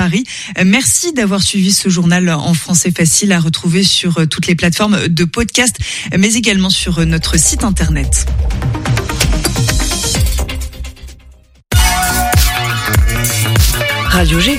Paris. Merci d'avoir suivi ce journal en français facile à retrouver sur toutes les plateformes de podcast, mais également sur notre site internet. Radio G.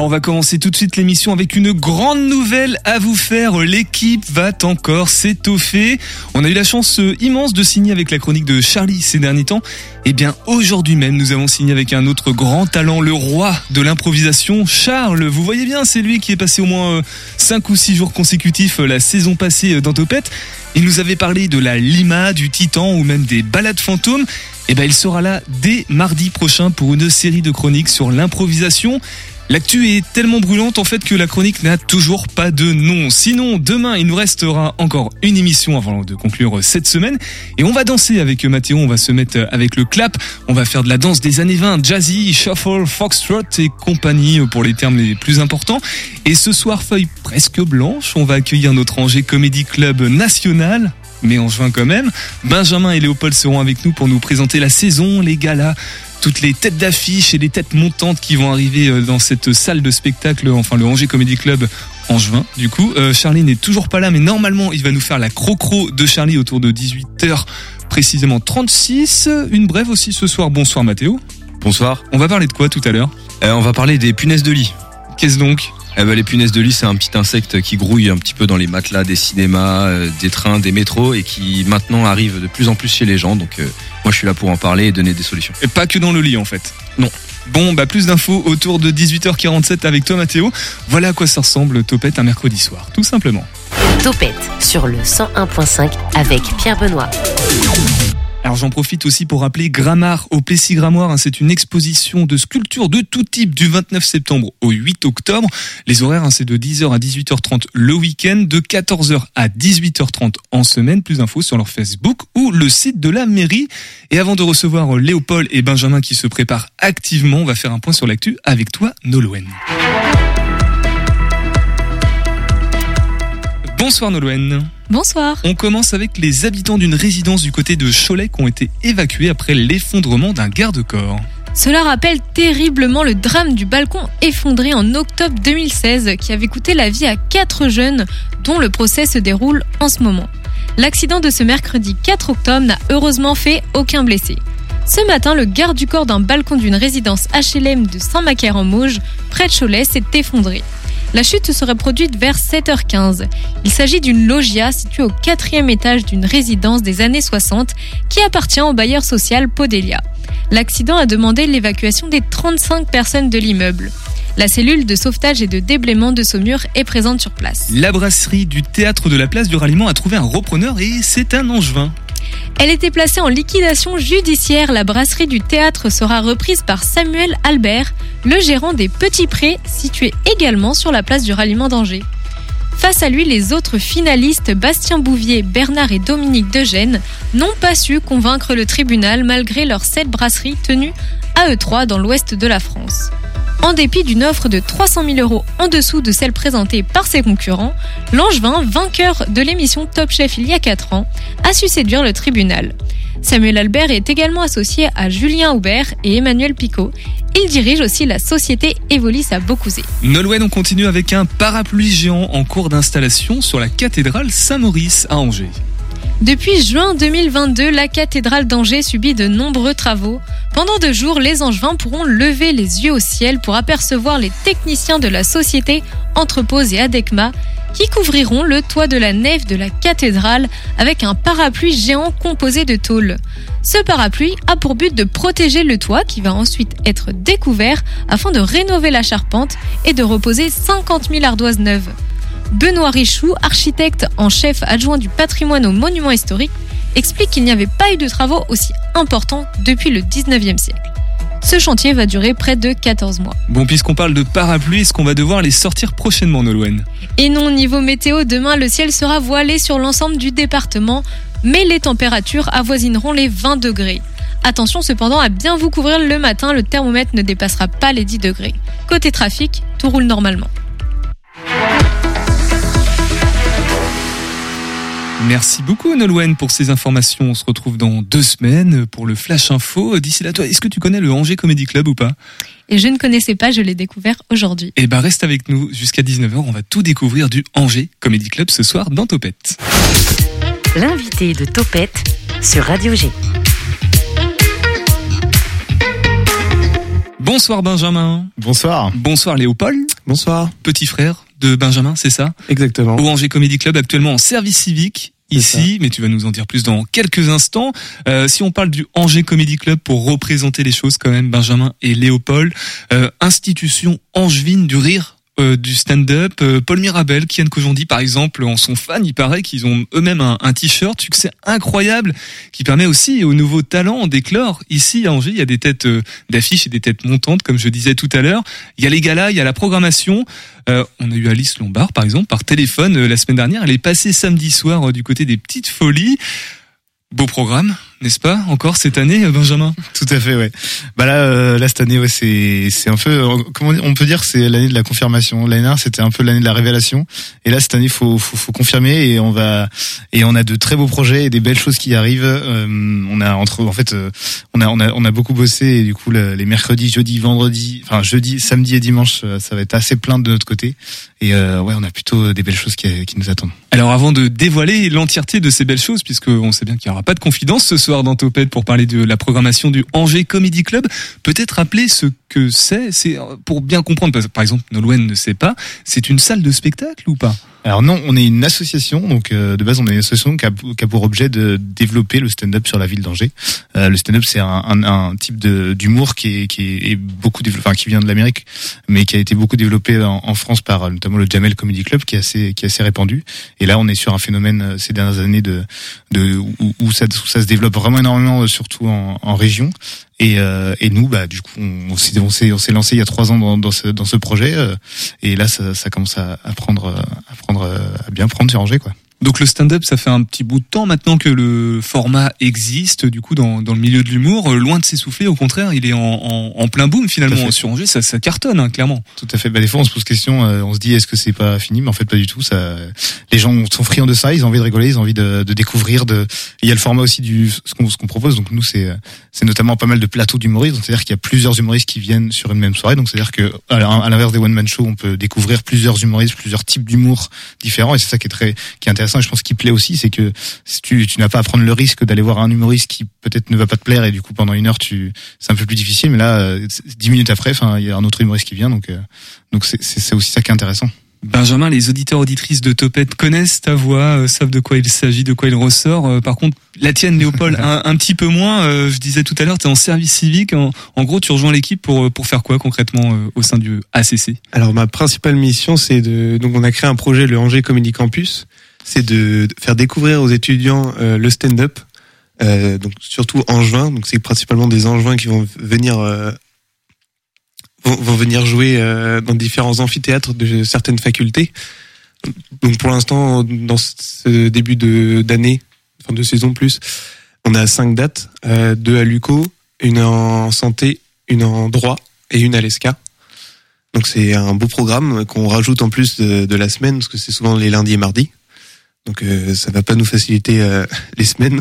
On va commencer tout de suite l'émission avec une grande nouvelle à vous faire. L'équipe va encore s'étoffer. On a eu la chance euh, immense de signer avec la chronique de Charlie ces derniers temps. Et bien aujourd'hui même, nous avons signé avec un autre grand talent, le roi de l'improvisation, Charles. Vous voyez bien, c'est lui qui est passé au moins 5 euh, ou 6 jours consécutifs euh, la saison passée dans Topette. Il nous avait parlé de la Lima, du Titan ou même des balades fantômes. Et ben il sera là dès mardi prochain pour une série de chroniques sur l'improvisation. L'actu est tellement brûlante en fait que la chronique n'a toujours pas de nom. Sinon, demain, il nous restera encore une émission avant de conclure cette semaine. Et on va danser avec Mathéo, on va se mettre avec le clap. On va faire de la danse des années 20, jazzy, shuffle, foxtrot et compagnie pour les termes les plus importants. Et ce soir, feuille presque blanche, on va accueillir notre Angers Comedy Club national mais en juin quand même. Benjamin et Léopold seront avec nous pour nous présenter la saison, les galas, toutes les têtes d'affiche et les têtes montantes qui vont arriver euh, dans cette salle de spectacle, enfin le Angers Comedy Club en juin. Du coup, euh, Charlie n'est toujours pas là, mais normalement, il va nous faire la crocro de Charlie autour de 18h, précisément 36. Une brève aussi ce soir. Bonsoir Mathéo. Bonsoir. On va parler de quoi tout à l'heure? Euh, On va parler des punaises de lit. Qu'est-ce donc? Eh ben, les punaises de lit, c'est un petit insecte qui grouille un petit peu dans les matelas des cinémas, euh, des trains, des métros et qui maintenant arrive de plus en plus chez les gens. Donc euh, moi, je suis là pour en parler et donner des solutions. Et pas que dans le lit, en fait. Non. Bon, bah plus d'infos autour de 18h47 avec toi, Mathéo. Voilà à quoi ça ressemble Topette un mercredi soir, tout simplement. Topette sur le 101.5 avec Pierre Benoît. Alors j'en profite aussi pour rappeler Grammar au Plessis Grammoire. Hein, c'est une exposition de sculptures de tout type du 29 septembre au 8 octobre. Les horaires, hein, c'est de 10h à 18h30 le week-end, de 14h à 18h30 en semaine. Plus d'infos sur leur Facebook ou le site de la mairie. Et avant de recevoir Léopold et Benjamin qui se préparent activement, on va faire un point sur l'actu avec toi, Nolwenn. Bonsoir Nolwenn. Bonsoir. On commence avec les habitants d'une résidence du côté de Cholet qui ont été évacués après l'effondrement d'un garde-corps. Cela rappelle terriblement le drame du balcon effondré en octobre 2016 qui avait coûté la vie à quatre jeunes dont le procès se déroule en ce moment. L'accident de ce mercredi 4 octobre n'a heureusement fait aucun blessé. Ce matin, le garde du corps d'un balcon d'une résidence HLM de Saint-Macaire-en-Mauge, près de Cholet, s'est effondré. La chute se serait produite vers 7h15. Il s'agit d'une loggia située au quatrième étage d'une résidence des années 60 qui appartient au bailleur social Podelia. L'accident a demandé l'évacuation des 35 personnes de l'immeuble. La cellule de sauvetage et de déblaiement de Saumur est présente sur place. La brasserie du théâtre de la place du ralliement a trouvé un repreneur et c'est un angevin. Elle était placée en liquidation judiciaire. La brasserie du théâtre sera reprise par Samuel Albert, le gérant des Petits Prés, situé également sur la place du ralliement d'Angers. Face à lui, les autres finalistes, Bastien Bouvier, Bernard et Dominique Degène, n'ont pas su convaincre le tribunal malgré leurs sept brasseries tenues à E3 dans l'ouest de la France. En dépit d'une offre de 300 000 euros en dessous de celle présentée par ses concurrents, Langevin, vainqueur de l'émission Top Chef il y a 4 ans, a su séduire le tribunal. Samuel Albert est également associé à Julien Aubert et Emmanuel Picot. Il dirige aussi la société Evolis à Beaucouzé. Nolwenn, on continue avec un parapluie géant en cours d'installation sur la cathédrale Saint-Maurice à Angers. Depuis juin 2022, la cathédrale d'Angers subit de nombreux travaux. Pendant deux jours, les Angevins pourront lever les yeux au ciel pour apercevoir les techniciens de la société Entrepose et Adecma qui couvriront le toit de la nef de la cathédrale avec un parapluie géant composé de tôle. Ce parapluie a pour but de protéger le toit qui va ensuite être découvert afin de rénover la charpente et de reposer 50 000 ardoises neuves. Benoît Richoux, architecte en chef adjoint du patrimoine aux monuments historiques, explique qu'il n'y avait pas eu de travaux aussi importants depuis le 19e siècle. Ce chantier va durer près de 14 mois. Bon, puisqu'on parle de parapluies, est-ce qu'on va devoir les sortir prochainement, Nolwenn? Et non, niveau météo, demain le ciel sera voilé sur l'ensemble du département, mais les températures avoisineront les 20 degrés. Attention cependant à bien vous couvrir le matin, le thermomètre ne dépassera pas les 10 degrés. Côté trafic, tout roule normalement. Merci beaucoup Nolwenn pour ces informations. On se retrouve dans deux semaines pour le Flash Info. D'ici là, toi, est-ce que tu connais le Angers Comedy Club ou pas? Et je ne connaissais pas, je l'ai découvert aujourd'hui. Eh ben reste avec nous jusqu'à 19h. On va tout découvrir du Angers Comedy Club ce soir dans Topette. L'invité de Topette sur Radio G. Bonsoir Benjamin. Bonsoir. Bonsoir Léopold. Bonsoir. Petit frère de Benjamin, c'est ça? Exactement. Au Angers Comedy Club actuellement en service civique ici, mais tu vas nous en dire plus dans quelques instants. Euh, si on parle du Angers Comedy Club pour représenter les choses quand même, Benjamin et Léopold, euh, institution angevine du rire euh, du stand-up. Euh, Paul Mirabel, Kian Kojandi par exemple, en sont fans. Il paraît qu'ils ont eux-mêmes un, un t-shirt, succès incroyable, qui permet aussi aux nouveaux talents d'éclore. Ici à Angers, il y a des têtes euh, d'affiches et des têtes montantes, comme je disais tout à l'heure. Il y a les galas, il y a la programmation. Euh, on a eu Alice Lombard, par exemple, par téléphone euh, la semaine dernière. Elle est passée samedi soir du côté des Petites Folies. Beau programme, n'est-ce pas Encore cette année, euh, Benjamin? Tout à fait, ouais. Bah là, euh, là cette année, ouais, c'est c'est un peu, euh, comment on peut dire, c'est l'année de la confirmation. L'année dernière, c'était un peu l'année de la révélation. Et là, cette année, faut, faut faut confirmer et on va et on a de très beaux projets et des belles choses qui arrivent. Euh, on a entre, en fait, euh, on a on a on a beaucoup bossé et du coup le- les mercredis, jeudi, vendredi, enfin jeudi, samedi et dimanche, euh, ça va être assez plein de notre côté. Et euh, ouais, on a plutôt des belles choses qui qui nous attendent. Alors avant de dévoiler l'entièreté de ces belles choses, puisque on sait bien qu'il n'y aura pas de confidence ce dans Topette pour parler de la programmation du Angers Comedy Club, peut-être rappeler ce que c'est, c'est pour bien comprendre, parce que, par exemple Nolwenn ne sait pas, c'est une salle de spectacle ou pas? Alors non, on est une association, donc euh, de base on est une association qui a, qui a pour objet de développer le stand-up sur la ville d'Angers. Euh, le stand-up c'est un, un, un type d'humour qui est, qui est, est beaucoup enfin qui vient de l'Amérique, mais qui a été beaucoup développé en, en France par euh, notamment le Jamel Comedy Club qui est assez qui est assez répandu. Et là on est sur un phénomène euh, ces dernières années de, de où, où ça, où ça se développe vraiment énormément, euh, surtout en, en région. Et, euh, et nous, bah, du coup, on, s'est on s'est lancé il y a trois ans dans, ce dans ce projet, euh, et là, ça, commence à, à prendre euh, à prendre à bien prendre sur Angers, quoi. Donc le stand-up, ça fait un petit bout de temps maintenant que le format existe, du coup, dans, dans le milieu de l'humour. Euh, Loin de s'essouffler, au contraire, il est en, en, en plein boom finalement sur Angers, ça, ça cartonne, hein, clairement. Tout à fait. Bah, des fois, on se pose question, euh, on se dit, est-ce que c'est pas fini? Mais en fait, pas du tout. Ça, les gens sont friands de ça, ils ont envie de rigoler, ils ont envie de, de découvrir. De, il y a le format aussi du ce qu'on ce qu'on propose. Donc nous, c'est c'est notamment pas mal de plateaux d'humoristes. C'est-à-dire qu'il y a plusieurs humoristes qui viennent sur une même soirée. Donc c'est-à-dire que à l'in- à l'inverse des one man show, on peut découvrir plusieurs humoristes, plusieurs types d'humour différents. Et c'est ça qui est très qui est intéressant. Et je pense qui plaît aussi, c'est que si tu tu n'as pas à prendre le risque d'aller voir un humoriste qui peut-être ne va pas te plaire et du coup pendant une heure tu c'est un peu plus difficile. Mais là, euh, dix minutes après, enfin, il y a un autre humoriste qui vient. Donc euh, donc c'est aussi ça qui est intéressant. Benjamin, les auditeurs auditrices de Topette connaissent ta voix, euh, savent de quoi il s'agit, de quoi il ressort. Euh, par contre, la tienne, Léopold, un, un petit peu moins. Euh, je disais tout à l'heure, tu es en service civique. En, en gros, tu rejoins l'équipe pour pour faire quoi concrètement euh, au sein du ACC Alors ma principale mission, c'est de donc on a créé un projet le Angers Comedy Campus, c'est de faire découvrir aux étudiants euh, le stand-up, euh, surtout angevin. Donc c'est principalement des angevins qui vont venir euh, jouer dans différents amphithéâtres de certaines facultés. Donc pour l'instant, dans ce début d'année, enfin de saison plus, on a cinq dates, deux à Luco, une en santé, une en droit et une à l'ESCA. Donc c'est un beau programme qu'on rajoute en plus de, de la semaine parce que c'est souvent les lundis et mardis. Donc euh, ça va pas nous faciliter euh, les semaines.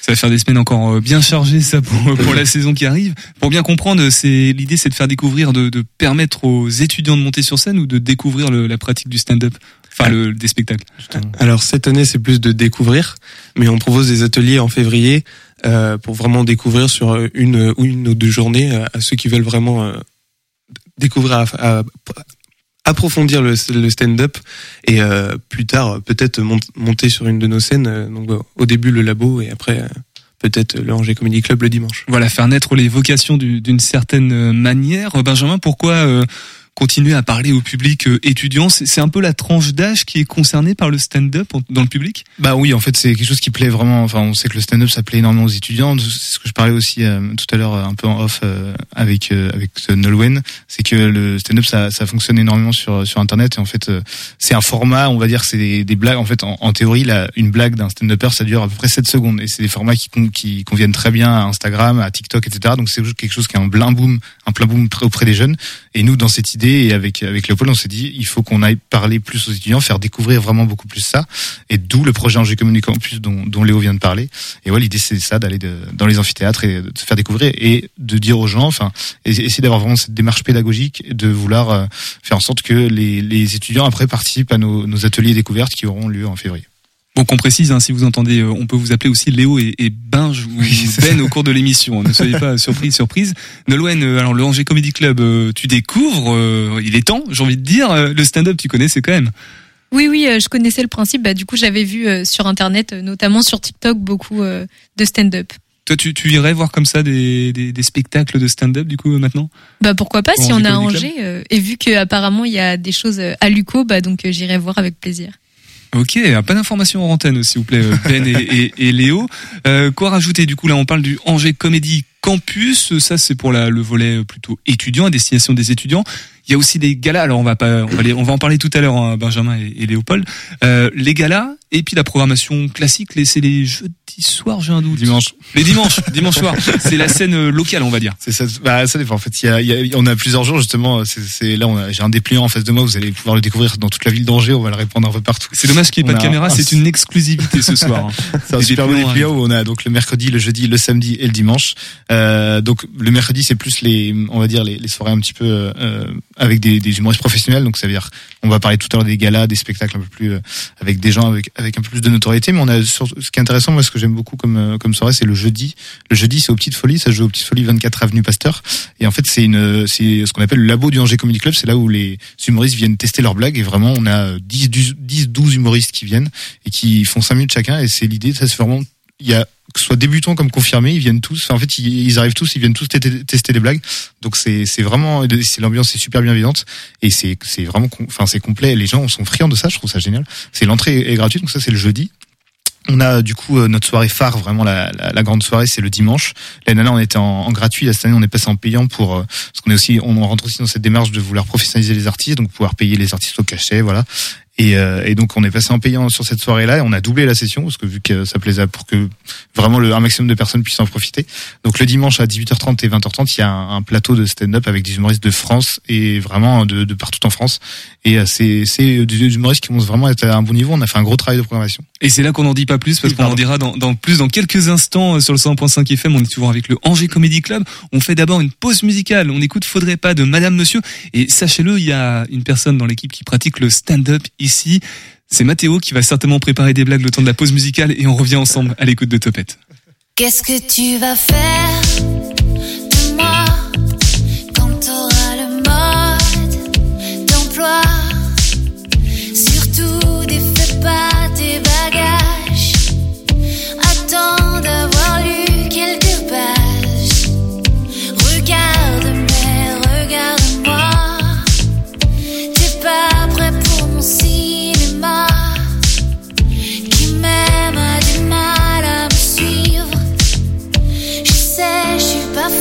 Ça va faire des semaines encore euh, bien chargées, ça, pour, pour la saison qui arrive. Pour bien comprendre, c'est l'idée, c'est de faire découvrir, de, de permettre aux étudiants de monter sur scène ou de découvrir le- la pratique du stand-up, enfin le, des spectacles. Alors cette année c'est plus de découvrir, mais on propose des ateliers en février euh, pour vraiment découvrir sur une ou une ou deux journées à ceux qui veulent vraiment euh, découvrir, à- à- approfondir le, le stand-up et euh, plus tard peut-être mont- monter sur une de nos scènes. euh, donc euh, au début le labo et après euh, peut-être le Angers Comedy Club le dimanche. Voilà, faire naître les vocations du- d'une certaine manière. Benjamin, pourquoi continuer à parler au public euh, étudiant. C'est un peu la tranche d'âge qui est concernée par le stand-up dans le public? Bah oui, en fait, c'est quelque chose qui plaît vraiment. Enfin, on sait que le stand-up, ça plaît énormément aux étudiants. C'est ce que je parlais aussi euh, tout à l'heure, euh, un peu en off avec euh, avec Nolwenn. C'est que le stand-up, ça, ça fonctionne énormément sur sur Internet. Et en fait, c'est un format, on va dire, c'est des, blagues. En fait, en, théorie, la, une blague d'un stand-upper, ça dure à peu près 7 secondes. Et c'est des formats qui, con- qui conviennent très bien à Instagram, à TikTok, etc. Donc c'est quelque chose qui est un plein boom, un plein boom près- auprès des jeunes. Et nous, dans cette idée, et avec avec Léopold, on s'est dit, il faut qu'on aille parler plus aux étudiants, faire découvrir vraiment beaucoup plus ça. Et d'où le projet Angers Community Campus dont, dont Léo vient de parler. Et ouais, l'idée c'est ça, d'aller dans les amphithéâtres et de se faire découvrir et de dire aux gens, enfin, et- essayer d'avoir vraiment cette démarche pédagogique, de vouloir euh, faire en sorte que les, les étudiants après participent à nos, nos ateliers découvertes qui auront lieu en février. Bon, qu'on précise, hein, si vous entendez, euh, on peut vous appeler aussi Léo et, et Binge ou Oui, Ben au cours de l'émission. Ne soyez pas surpris, surprise. Nolwenn, euh, alors le Angers Comedy Club, euh, tu découvres, euh, il est temps, j'ai envie de dire, le stand-up, tu connais, c'est quand même. Oui, oui, je connaissais le principe. Bah, du coup, j'avais vu sur Internet, notamment sur TikTok, beaucoup euh, de stand-up. Toi, tu, tu irais voir comme ça des, des, des spectacles de stand-up, du coup, maintenant? Bah pourquoi pas si on a Angers euh, et vu que apparemment il y a des choses à Luco, bah donc euh, j'irai voir avec plaisir. Ok, peu d'informations en antenne, s'il vous plaît, euh, Ben et, Léo. Euh, quoi rajouter Du coup, là, on parle du Angers Comedy Campus. Ça, c'est pour le volet plutôt étudiant, à destination des étudiants. Il y a aussi des galas. Alors, on va pas, on va, les- on va en parler tout à l'heure, hein, Benjamin et, et Léopold. Euh, les galas et puis la programmation classique. C'est les jeudis soirs, j'ai un doute. Dimanche. Les dimanches, dimanche soir. C'est la scène euh, locale, on va dire. C'est ça. Bah, ça dépend. En fait, il y a, y a- on a plusieurs jours justement. C'est, c'est là, on a, j'ai un dépliant en face de moi. Vous allez pouvoir le découvrir dans toute la ville d'Angers. On va le répandre un peu partout. C'est dommage qu'il n'y ait On pas de caméra. un- C'est une exclusivité ce soir. hein. C'est un Des super dépliants, dépliant où on a donc le mercredi, le jeudi, le samedi et le dimanche. Euh, donc le mercredi c'est plus les, on va dire les, les soirées un petit peu euh, avec des, des humoristes professionnels. Donc ça veut dire, on va parler tout à l'heure des galas, des spectacles un peu plus euh, avec des gens avec avec un peu plus de notoriété. Mais on a ce qui est intéressant, moi ce que j'aime beaucoup comme euh, comme soirée, c'est le jeudi. Le jeudi c'est aux Petites Folies, ça se joue aux Petites Folies 24 avenue Pasteur. Et en fait c'est une, c'est ce qu'on appelle le labo du Angers Comedy Club. C'est là où les humoristes viennent tester leurs blagues et vraiment on a 10, 10, 12 humoristes qui viennent et qui font 5 minutes chacun et c'est l'idée ça c'est vraiment il y a que ce soit débutants comme confirmés ils viennent tous. En fait ils, arrivent tous ils viennent tous tester, des blagues. Donc c'est c'est vraiment c'est l'ambiance est super bienveillante. Et c'est c'est vraiment enfin c'est complet. Les gens sont friands de ça. Je trouve ça génial. C'est l'entrée est gratuite. Donc ça c'est le jeudi. On a du coup euh, notre soirée phare, vraiment la, grande soirée, c'est le dimanche. L'année dernière, on était en, en gratuit. Cette année, on est passé en payant pour euh, parce qu'on est aussi, on rentre aussi dans cette démarche de vouloir professionnaliser les artistes, donc pouvoir payer les artistes au cachet, voilà. Et, euh, et donc on est passé en payant sur cette soirée-là et on a doublé la session parce que vu que ça plaisait pour que vraiment le un maximum de personnes puissent en profiter. Donc le dimanche à 18h30 et 20h30, il y a un, plateau de stand-up avec des humoristes de France et vraiment de, de partout en France. Et euh, c'est des humoristes qui vont vraiment être à un bon niveau. On a fait un gros travail de programmation. Et c'est là qu'on n'en dit pas plus parce Oui, qu'on en dira dans, dans plus dans quelques instants euh, sur le 100.5 FM. On est toujours avec le Angers Comedy Club. On fait d'abord une pause musicale. On écoute Faudrait pas de Madame Monsieur. Et sachez-le, il y a une personne dans l'équipe qui pratique le stand-up ici. C'est Mathéo qui va certainement préparer des blagues le temps de la pause musicale et on revient ensemble à l'écoute de Topette. Qu'est-ce que tu vas faire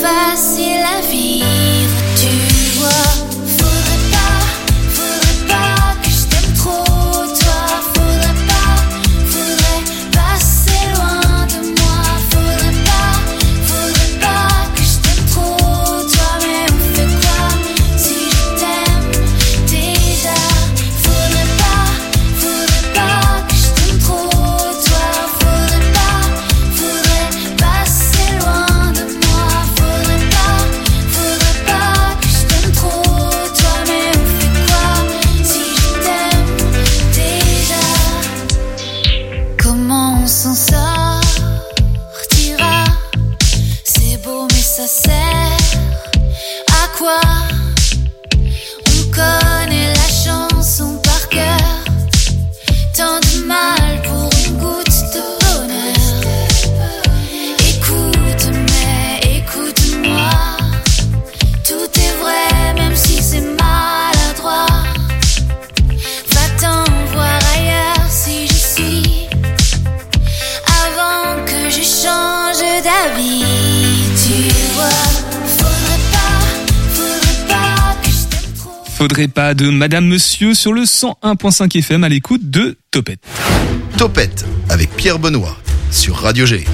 facile à vivre, Pas de Madame Monsieur sur le 101.5 FM à l'écoute de Topette. Topette avec Pierre Benoît sur Radio G.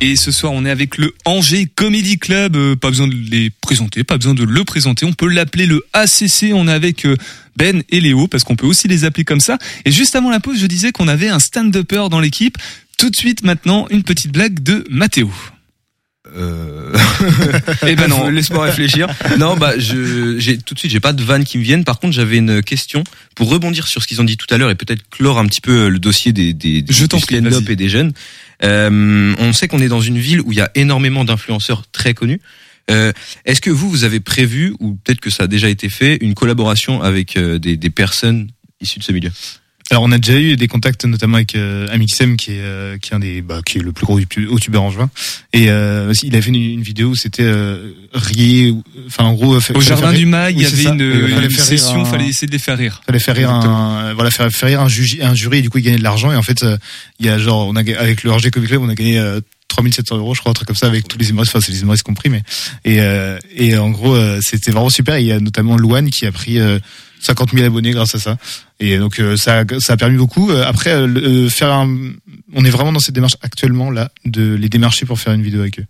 Et ce soir, on est avec le Angers Comedy Club. Euh, pas besoin de les présenter, pas besoin de le présenter. On peut l'appeler le ACC. On est avec euh, Ben et Léo parce qu'on peut aussi les appeler comme ça. Et juste avant la pause, je disais qu'on avait un stand-upper dans l'équipe. Tout de suite, maintenant, une petite blague de Mathéo. Euh... Eh ben non. laisse-moi réfléchir. Non, bah je, j'ai tout de suite, j'ai pas de vannes qui me viennent. Par contre, j'avais une question pour rebondir sur ce qu'ils ont dit tout à l'heure et peut-être clore un petit peu le dossier des, des, des Je du stand-up et des jeunes. Euh, on sait qu'on est dans une ville où il y a énormément d'influenceurs très connus. Euh, Est-ce que vous, vous avez prévu, ou peut-être que ça a déjà été fait, une collaboration avec euh, des, des personnes issues de ce milieu? Alors on a déjà eu des contacts notamment avec euh, Amixem qui est euh, qui est un des bah, qui est le plus gros youtu- youtubeur en juin et euh, il a fait une, une vidéo où c'était euh, rier enfin en gros Au jardin faire du Mail, il y avait ça. une, Euh, fallait une faire rire session, un- fallait essayer de les faire rire. fallait faire rire un euh, voilà faire, faire rire un jury un jury et du coup il gagnait de l'argent. Et en fait euh, il y a genre on a avec le RG Comic Club on a gagné euh, 3700 euros je crois un truc comme ça avec tous les humoristes enfin c'est les humoristes compris mais et euh, et en gros euh, c'était vraiment super. Il y a notamment Louane qui a pris euh, 50 000 abonnés grâce à ça et donc euh, ça ça a permis beaucoup. Euh, après euh, le- faire un on est vraiment dans cette démarche actuellement là de les démarcher pour faire une vidéo avec eux.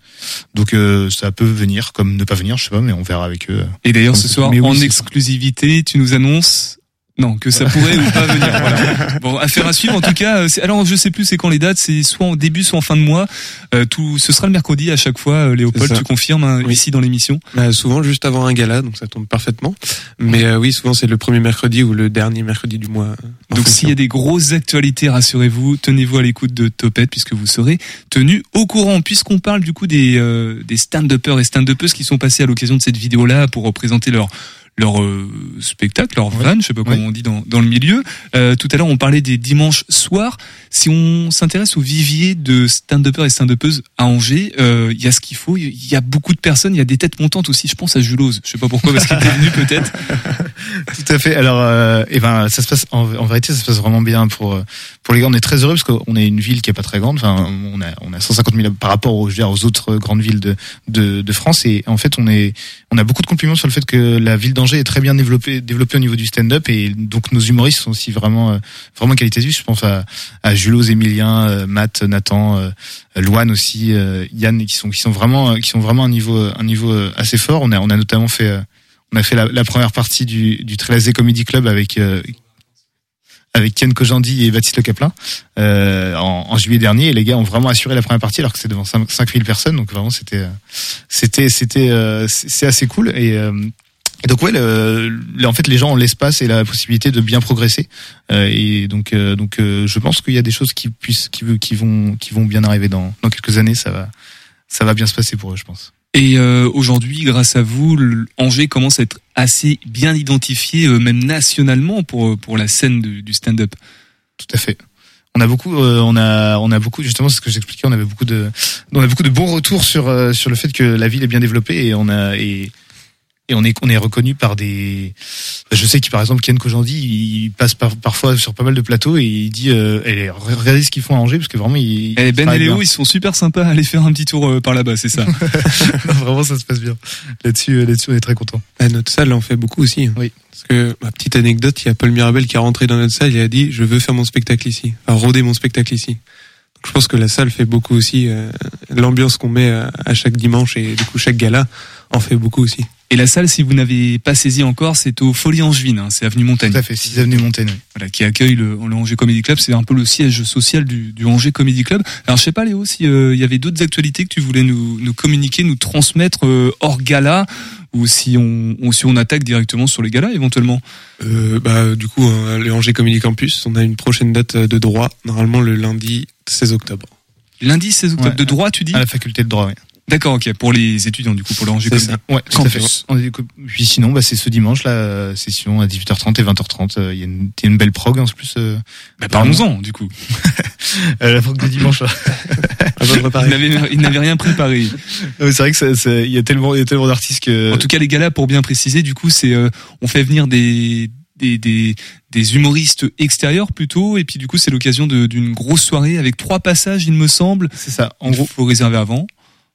Donc euh, ça peut venir comme ne pas venir je sais pas mais on verra avec eux Et d'ailleurs, ce soir, oui, en exclusivité, tu nous annonces non que ça pourrait ou pas venir. Voilà. Bon, affaire à suivre. En tout cas, euh, alors je sais plus c'est quand les dates. C'est soit en début, soit en fin de mois. Euh, tout, ce sera le mercredi à chaque fois. euh, Léopold, tu confirmes hein, Oui. ici dans l'émission. Bah, souvent juste avant un gala, donc ça tombe parfaitement. Mais euh, oui, souvent c'est le premier mercredi ou le dernier mercredi du mois. euh, Donc s'il y a des grosses actualités, rassurez-vous, tenez-vous à l'écoute de Topette puisque vous serez tenu au courant. Puisqu'on parle du coup des, euh, des stand-uppers et stand-uppeuses qui sont passés à l'occasion de cette vidéo-là pour représenter leur leur euh, spectacle, leur van, je sais pas comment on dit dans, dans le milieu. Euh, tout à l'heure, on parlait des dimanches soirs. Si on s'intéresse au vivier de stand-uppers et stand-uppeuses à Angers, euh, il y a ce qu'il faut. Il y a beaucoup de personnes. Il y a des têtes montantes aussi. Je pense à Julose. Je sais pas pourquoi, parce qu'il était venu peut-être. Tout à fait. Alors, euh, eh ben, ça se passe en, en vérité, ça se passe vraiment bien pour euh, pour les gars. On est très heureux parce qu'on est une ville qui est pas très grande. Enfin, on a on a 150 000 par rapport aux, je veux dire, aux autres grandes villes de, de de France. Et en fait, on est on a beaucoup de compliments sur le fait que la ville est très bien développée développée au niveau du stand-up et donc nos humoristes sont aussi vraiment euh, vraiment qualitatifs. Je pense à à Julos, Emilien, euh, Matt, Nathan, euh, Loane aussi, Yann, qui sont qui sont vraiment qui sont vraiment un niveau un niveau assez fort. On a on a notamment fait on a fait la, première partie du, du Trélazé Comedy Club avec avec Ken Kojandi et Baptiste Le Caplin euh, en, en juillet dernier. Et les gars ont vraiment assuré la première partie alors que c'est devant 5 5000 personnes. Donc vraiment c'était c'était c'était euh, c'est assez cool et euh, donc ouais, le, le- en fait, les gens ont l'espace et la possibilité de bien progresser. Euh, et donc, euh, donc, euh, je pense qu'il y a des choses qui puissent, qui, qui vont, qui vont bien arriver dans, dans quelques années. Ça va, ça va bien se passer pour eux, je pense. Et euh, aujourd'hui, grâce à vous, Angers commence à être assez bien identifié, euh, même nationalement, pour euh, pour la scène du, du stand-up. Tout à fait. On a beaucoup, euh, on a, on a beaucoup, justement, c'est ce que j'expliquais. On avait beaucoup de, on a beaucoup de bons retours sur euh, sur le fait que la ville est bien développée et on a et et on est on est reconnu par des. Je sais que par exemple Ken Kojandi, il passe par- parfois sur pas mal de plateaux et il dit, euh, eh, regardez ce qu'ils font à Angers parce que vraiment ils. Et ils Ben et Léo, bien. ils sont super sympas à aller faire un petit tour euh, par là-bas, c'est ça. Non, vraiment ça se passe bien. Là-dessus, euh, là-dessus on est très content. Ah, notre salle en fait beaucoup aussi. hein. Oui. Parce que, ma petite anecdote, il y a Paul Mirabel qui est rentré dans notre salle, il a dit, je veux faire mon spectacle ici. Enfin, rôder mon spectacle ici. Donc, je pense que la salle fait beaucoup aussi, euh, l'ambiance qu'on met à, à chaque dimanche et du coup chaque gala en fait beaucoup aussi. Et la salle, si vous n'avez pas saisi encore, c'est au Folie Angevine, hein, c'est avenue Montaigne. Tout à fait. 6 avenue Montaigne. oui. Voilà, qui accueille le, le Angers Comedy Club. C'est un peu le siège social du, du Angers Comedy Club. Alors, je sais pas, Léo, si euh, y avait d'autres actualités que tu voulais nous, nous communiquer, nous transmettre euh, hors gala, ou si on, si on attaque directement sur les galas éventuellement. Euh, bah, du coup, euh, le Angers Comedy Campus, on a une prochaine date de droit, normalement le lundi 16 octobre. Lundi 16 octobre Ouais. de droit, tu dis? À la faculté de droit, oui. D'accord, ok. Pour les étudiants, du coup, pour Comedy. ça. Ouais. Campus. On est- Puis sinon, bah, c'est ce dimanche, euh, session à 18h30 et 20h30. Euh, Il y, a une- il y a une belle prog, en plus. Euh, Bah, parlons-en, du coup. euh, la prog de dimanche, là. Il n'avait, rien préparé. C'est vrai que il y a tellement, il y a tellement d'artistes que. En tout cas, les galas, pour bien préciser, du coup, c'est euh, on fait venir des des, des des humoristes extérieurs plutôt, et puis du coup, c'est l'occasion de- d'une grosse soirée avec trois passages, il me semble. c'est ça. En Il gros, faut réserver avant.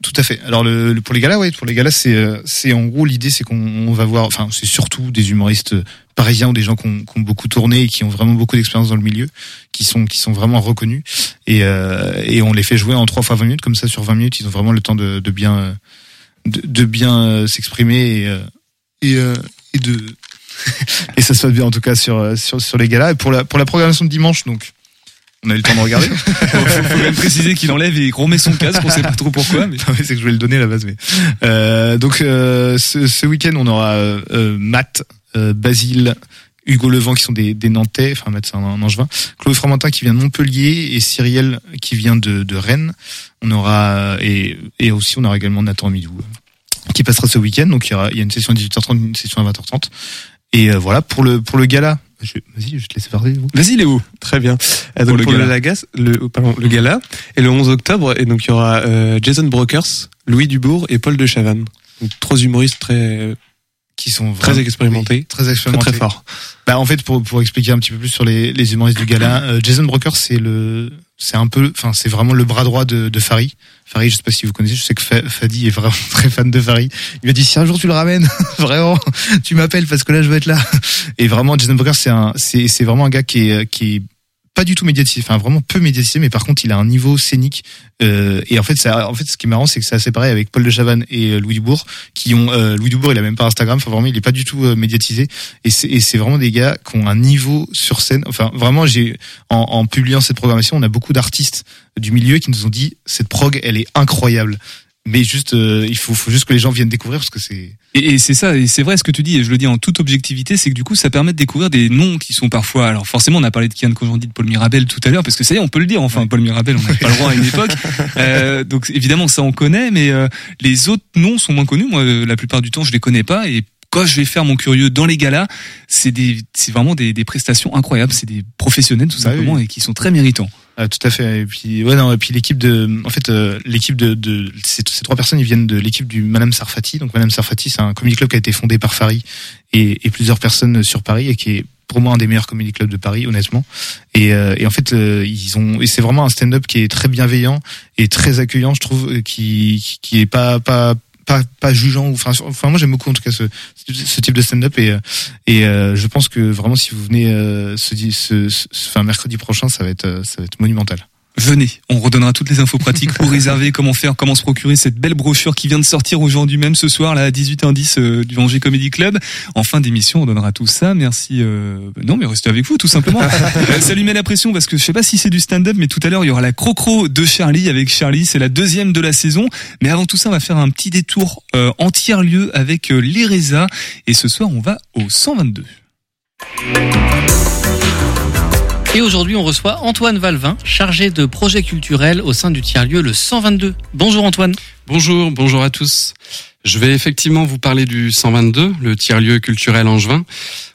Tout à fait. Alors le, le- pour les galas, ouais, pour les galas, c'est euh, c'est en gros l'idée, c'est qu'on on va voir, enfin c'est surtout des humoristes parisiens ou des gens qui ont, qui ont beaucoup tourné et qui ont vraiment beaucoup d'expérience dans le milieu, qui sont qui sont vraiment reconnus. Et euh, et on les fait jouer en trois fois 20 minutes. Comme ça sur 20 minutes, ils ont vraiment le temps de, de bien euh, de, de bien euh, s'exprimer et euh, et, euh, et de et ça se passe bien en tout cas sur euh, sur sur les galas. Et pour la pour la programmation de dimanche donc on a eu le temps de regarder. faut, faut même préciser qu'il enlève et remet son casque, on sait pas trop pourquoi, mais mais c'est que je vais le donner à la base. Mais euh, donc euh, ce, ce week-end, on aura euh, euh, Matt, euh, Basile, Hugo Levent qui sont des, des Nantais, enfin Matt c'est un, un Angevin, Chloé Fromentin qui vient de Montpellier et Cyrielle qui vient de, de Rennes. On aura et, et aussi on aura également Nathan Midou euh, qui passera ce week-end. Donc il y, aura, il y a une session à 18h30, une session à 20h30. Et euh, voilà pour le pour le gala. Je, vas-y, je te laisse parler. Vas-y Léo. Très bien. Euh, donc le pour, le, gala. Lagas, le, oh, pardon, le gala, et le 11 octobre, et donc il y aura euh, Jason Brokers, Louis Dubourg et Paul de Chavannes. Donc, trois humoristes très Qui sont très vraiment- expérimentés, oui, très très expérimentés. très forts. Bah en fait pour pour expliquer un petit peu plus sur les les humoristes du gala, euh, Jason Broker c'est le c'est un peu enfin c'est vraiment le bras droit de de Farid. Farid, je sais pas si vous connaissez, je sais que Fa- Fadi est vraiment très fan de Farid. Il m'a dit si un jour tu le ramènes, vraiment, tu m'appelles parce que là je veux être là. Et vraiment Jason Broker c'est un c'est c'est vraiment un gars qui est qui est pas du tout médiatisé, enfin vraiment peu médiatisé, mais par contre il a un niveau scénique. Euh, et en fait, ça, en fait, ce qui est marrant, c'est que assez pareil avec Paul de Chavannes et euh, Louis Dubourg, qui ont euh, Louis Dubourg, il a même pas Instagram, enfin vraiment, il est pas du tout euh, médiatisé. Et c'est et c'est vraiment des gars qui ont un niveau sur scène. Enfin vraiment, j'ai en, en publiant cette programmation, on a beaucoup d'artistes du milieu qui nous ont dit cette prog, elle est incroyable. Mais juste, euh, il faut, faut juste que les gens viennent découvrir parce que c'est Et, et c'est ça, et c'est vrai ce que tu dis, et je le dis en toute objectivité, c'est que du coup, ça permet de découvrir des noms qui sont parfois. Alors forcément, on a parlé de Kian Kojandi, de Paul Mirabel tout à l'heure, parce que ça y est, on peut le dire. Enfin, Paul Mirabel, on n'avait pas le droit à une époque. Euh, donc évidemment, ça on connaît, mais euh, les autres noms sont moins connus. Moi, la plupart du temps, je les connais pas. Et quand je vais faire mon curieux dans les galas, c'est des, c'est vraiment des, des prestations incroyables. C'est des professionnels tout Bah simplement oui. et qui sont très méritants. Ah, tout à fait. Et puis, ouais, non, et puis l'équipe de, en fait, euh, l'équipe de, de ces, ces trois personnes, ils viennent de l'équipe du Madame Sarfati. Donc, Madame Sarfati, c'est un comedy club qui a été fondé par Farid et, plusieurs personnes sur Paris et qui est pour moi un des meilleurs comedy clubs de Paris, honnêtement. Et, euh, et en fait, euh, ils ont, et c'est vraiment un stand-up qui est très bienveillant et très accueillant, je trouve, euh, qui- qui est pas, pas, pas, pas jugeant. Enfin, enfin, moi j'aime beaucoup en tout cas ce, ce type de stand-up et, euh, et euh, je pense que vraiment si vous venez euh, ce, ce, ce- enfin, mercredi prochain, ça va être, euh, ça va être monumental. Venez, on redonnera toutes les infos pratiques pour réserver, comment faire, comment se procurer cette belle brochure qui vient de sortir aujourd'hui même ce soir là à 18h10 euh, du Angers Comedy Club. En fin d'émission, on donnera tout ça. Merci. euh, Non, mais restez avec vous tout simplement. Euh, ça lui met la pression parce que je sais pas si c'est du stand-up, mais tout à l'heure il y aura la crocro de Charlie avec Charlie. C'est la deuxième de la saison. Mais avant tout ça, on va faire un petit détour euh, en tiers lieu avec euh, l'Eresa. Et ce soir, on va au 122. Et aujourd'hui, on reçoit Antoine Valvin, chargé de projet culturel au sein du tiers-lieu le 122. Bonjour Antoine. Bonjour, bonjour à tous. Je vais effectivement vous parler du 122, le tiers-lieu culturel angevin.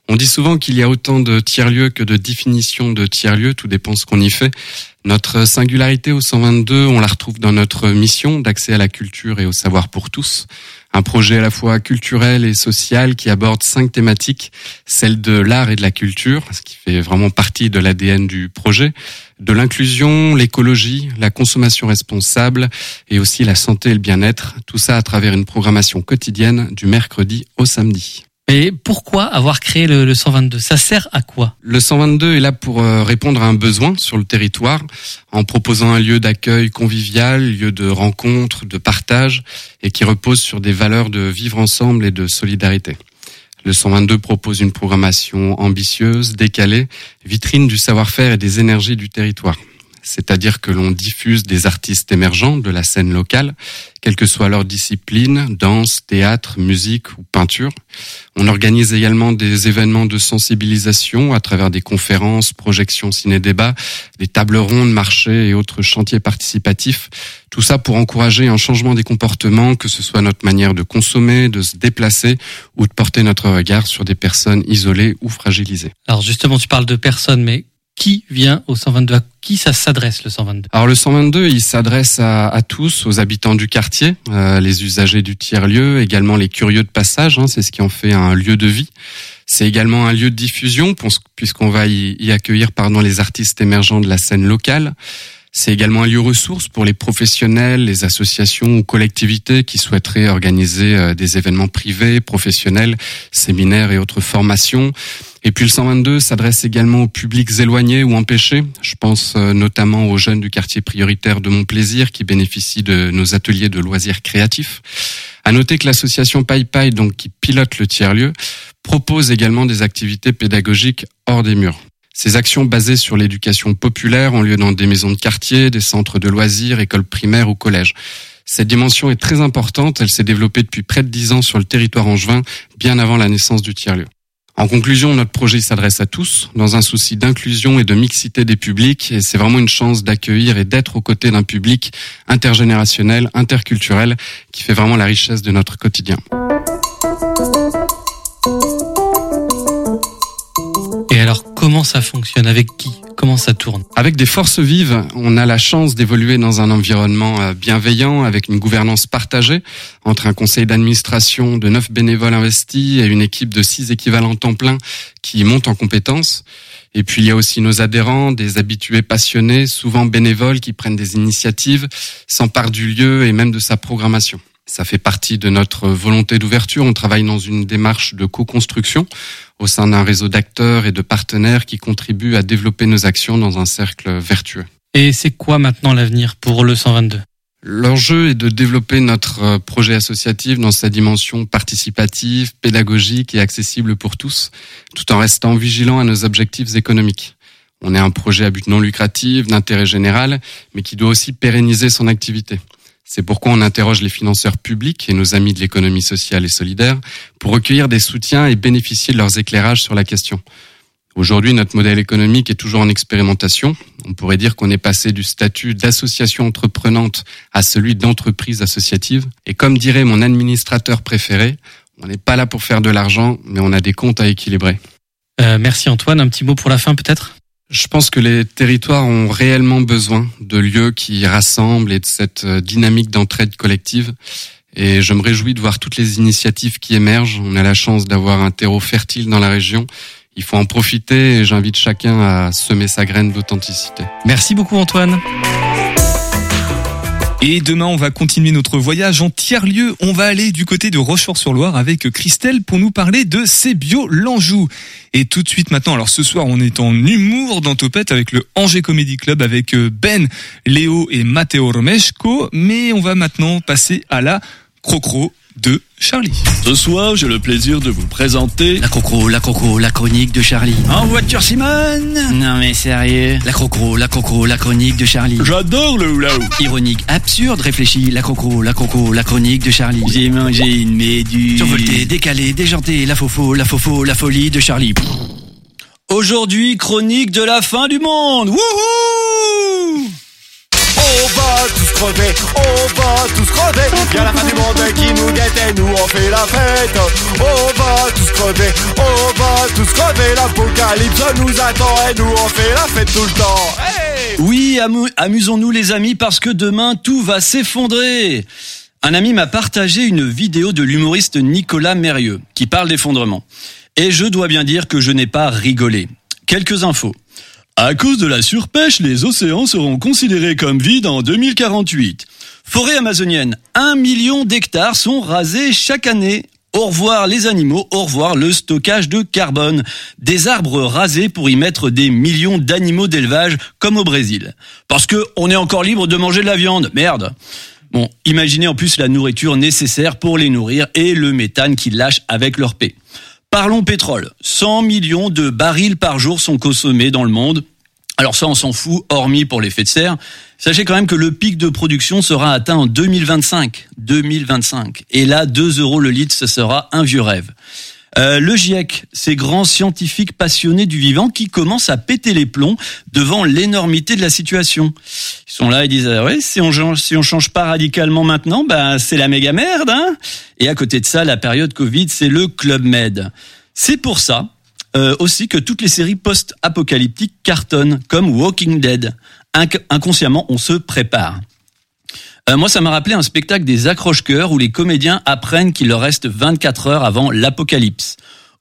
On dit souvent qu'il y a autant de tiers-lieux que de définitions de tiers-lieux, tout dépend ce qu'on y fait. Notre singularité au 122, on la retrouve dans notre mission d'accès à la culture et au savoir pour tous. Un projet à la fois culturel et social qui aborde cinq thématiques, celle de l'art et de la culture, ce qui fait vraiment partie de l'ADN du projet, de l'inclusion, l'écologie, la consommation responsable et aussi la santé et le bien-être, tout ça à travers une programmation quotidienne du mercredi au samedi. Et pourquoi avoir créé le, le 122 Ça sert à quoi? Le 122 est là pour euh, répondre à un besoin sur le territoire en proposant un lieu d'accueil convivial, lieu de rencontre, de partage et qui repose sur des valeurs de vivre ensemble et de solidarité. Le 122 propose une programmation ambitieuse, décalée, vitrine du savoir-faire et des énergies du territoire. C'est-à-dire que l'on diffuse des artistes émergents de la scène locale, quelle que soit leur discipline, danse, théâtre, musique ou peinture. On organise également des événements de sensibilisation à travers des conférences, projections ciné-débats, des tables rondes, marchés et autres chantiers participatifs. Tout ça pour encourager un changement des comportements, que ce soit notre manière de consommer, de se déplacer ou de porter notre regard sur des personnes isolées ou fragilisées. Alors justement, tu parles de personnes, mais qui vient au 122 À qui ça s'adresse le 122 Alors le 122, il s'adresse à, tous, aux habitants du quartier, euh, les usagers du tiers-lieu, également les curieux de passage, hein, c'est ce qui en fait un lieu de vie. C'est également un lieu de diffusion, puisqu'on va y, y accueillir pardon, les artistes émergents de la scène locale. C'est également un lieu ressource pour les professionnels, les associations ou collectivités qui souhaiteraient organiser euh, des événements privés, professionnels, séminaires et autres formations. Et puis le 122 s'adresse également aux publics éloignés ou empêchés. Je pense euh, notamment aux jeunes du quartier prioritaire de Montplaisir qui bénéficient de nos ateliers de loisirs créatifs. À noter que l'association PayPay, donc qui pilote le tiers-lieu, propose également des activités pédagogiques hors des murs. Ces actions basées sur l'éducation populaire ont lieu dans des maisons de quartier, des centres de loisirs, écoles primaires ou collèges. Cette dimension est très importante, elle s'est développée depuis près de dix ans sur le territoire angevin, bien avant la naissance du tiers-lieu. En conclusion, notre projet s'adresse à tous, dans un souci d'inclusion et de mixité des publics, et c'est vraiment une chance d'accueillir et d'être aux côtés d'un public intergénérationnel, interculturel, qui fait vraiment la richesse de notre quotidien. Comment ça fonctionne? Avec qui? Comment ça tourne? Avec des forces vives, on a la chance d'évoluer dans un environnement euh, bienveillant, avec une gouvernance partagée entre un conseil d'administration de neuf bénévoles investis et une équipe de six équivalents temps plein qui montent en compétences. Et puis il y a aussi nos adhérents, des habitués passionnés, souvent bénévoles, qui prennent des initiatives, s'emparent du lieu et même de sa programmation. Ça fait partie de notre volonté d'ouverture. On travaille dans une démarche de co-construction au sein d'un réseau d'acteurs et de partenaires qui contribuent à développer nos actions dans un cercle vertueux. Et c'est quoi maintenant l'avenir pour le 122 L'enjeu est de développer notre euh, projet associatif dans sa dimension participative, pédagogique et accessible pour tous, tout en restant vigilant à nos objectifs économiques. On est un projet à but non lucratif, d'intérêt général, mais qui doit aussi pérenniser son activité. C'est pourquoi on interroge les financeurs publics et nos amis de l'économie sociale et solidaire pour recueillir des soutiens et bénéficier de leurs éclairages sur la question. Aujourd'hui, notre modèle économique est toujours en expérimentation. On pourrait dire qu'on est passé du statut d'association entreprenante à celui d'entreprise associative. Et comme dirait mon administrateur préféré, on n'est pas là pour faire de l'argent, mais on a des comptes à équilibrer. Euh, Merci Antoine. Un petit mot pour la fin peut-être? Je pense que les territoires ont réellement besoin de lieux qui rassemblent et de cette euh, dynamique d'entraide collective. Et je me réjouis de voir toutes les initiatives qui émergent. On a la chance d'avoir un terreau fertile dans la région. Il faut en profiter et j'invite chacun à semer sa graine d'authenticité. Merci beaucoup Antoine. Et demain, on va continuer notre voyage en tiers-lieu. On va aller du côté de Rochefort-sur-Loire avec Christelle pour nous parler de Cébio l'Anjou. Et tout de suite maintenant, alors ce soir, on est en humour dans Topette avec le Angers Comedy Club avec euh, Ben, Léo et Matteo Romeshko. Mais on va maintenant passer à la crocro de Charlie. Ce soir, j'ai le plaisir de vous présenter La crocro, la crocro, la chronique de Charlie. En voiture Simone Non mais sérieux La crocro, la crocro, la chronique de Charlie. J'adore le hula hoop. Ironique, absurde, réfléchi, la crocro, la crocro, la chronique de Charlie. J'ai mangé une méduse. Survolté, décalé, déjanté, la fofo, la fofo, la folie de Charlie. Aujourd'hui, chronique de la fin du monde. Wouhou on va tous crever, on va tous crever. Y'a la fin du monde qui nous guette et nous on fait la fête. On va tous crever, on va tous crever. L'apocalypse nous attend et nous on fait la fête tout le temps. Oui, amu- amusons-nous les amis parce que demain tout va s'effondrer. Un ami m'a partagé une vidéo de l'humoriste Nicolas Mérieux qui parle d'effondrement. Et je dois bien dire que je n'ai pas rigolé. Quelques infos. À cause de la surpêche, les océans seront considérés comme vides en 2048. Forêt amazonienne, un million d'hectares sont rasés chaque année. Au revoir les animaux, au revoir le stockage de carbone. Des arbres rasés pour y mettre des millions d'animaux d'élevage comme au Brésil. Parce que on est encore libre de manger de la viande, merde. Bon, imaginez en plus la nourriture nécessaire pour les nourrir et le méthane qu'ils lâchent avec leur paix. Parlons pétrole. 100 millions de barils par jour sont consommés dans le monde. Alors ça, on s'en fout, hormis pour l'effet de serre. Sachez quand même que le pic de production sera atteint en 2025. 2025. Et là, 2 euros le litre, ce sera un vieux rêve. Euh, le GIEC, ces grands scientifiques passionnés du vivant qui commencent à péter les plombs devant l'énormité de la situation. Ils sont là, ils disent ah ouais, si on si on change pas radicalement maintenant, ben c'est la méga merde. Hein Et à côté de ça, la période Covid, c'est le Club Med. C'est pour ça euh, aussi que toutes les séries post-apocalyptiques cartonnent, comme Walking Dead. Inc- inconsciemment, on se prépare. Euh, moi, ça m'a rappelé un spectacle des accroche-cœurs où les comédiens apprennent qu'il leur reste 24 heures avant l'apocalypse.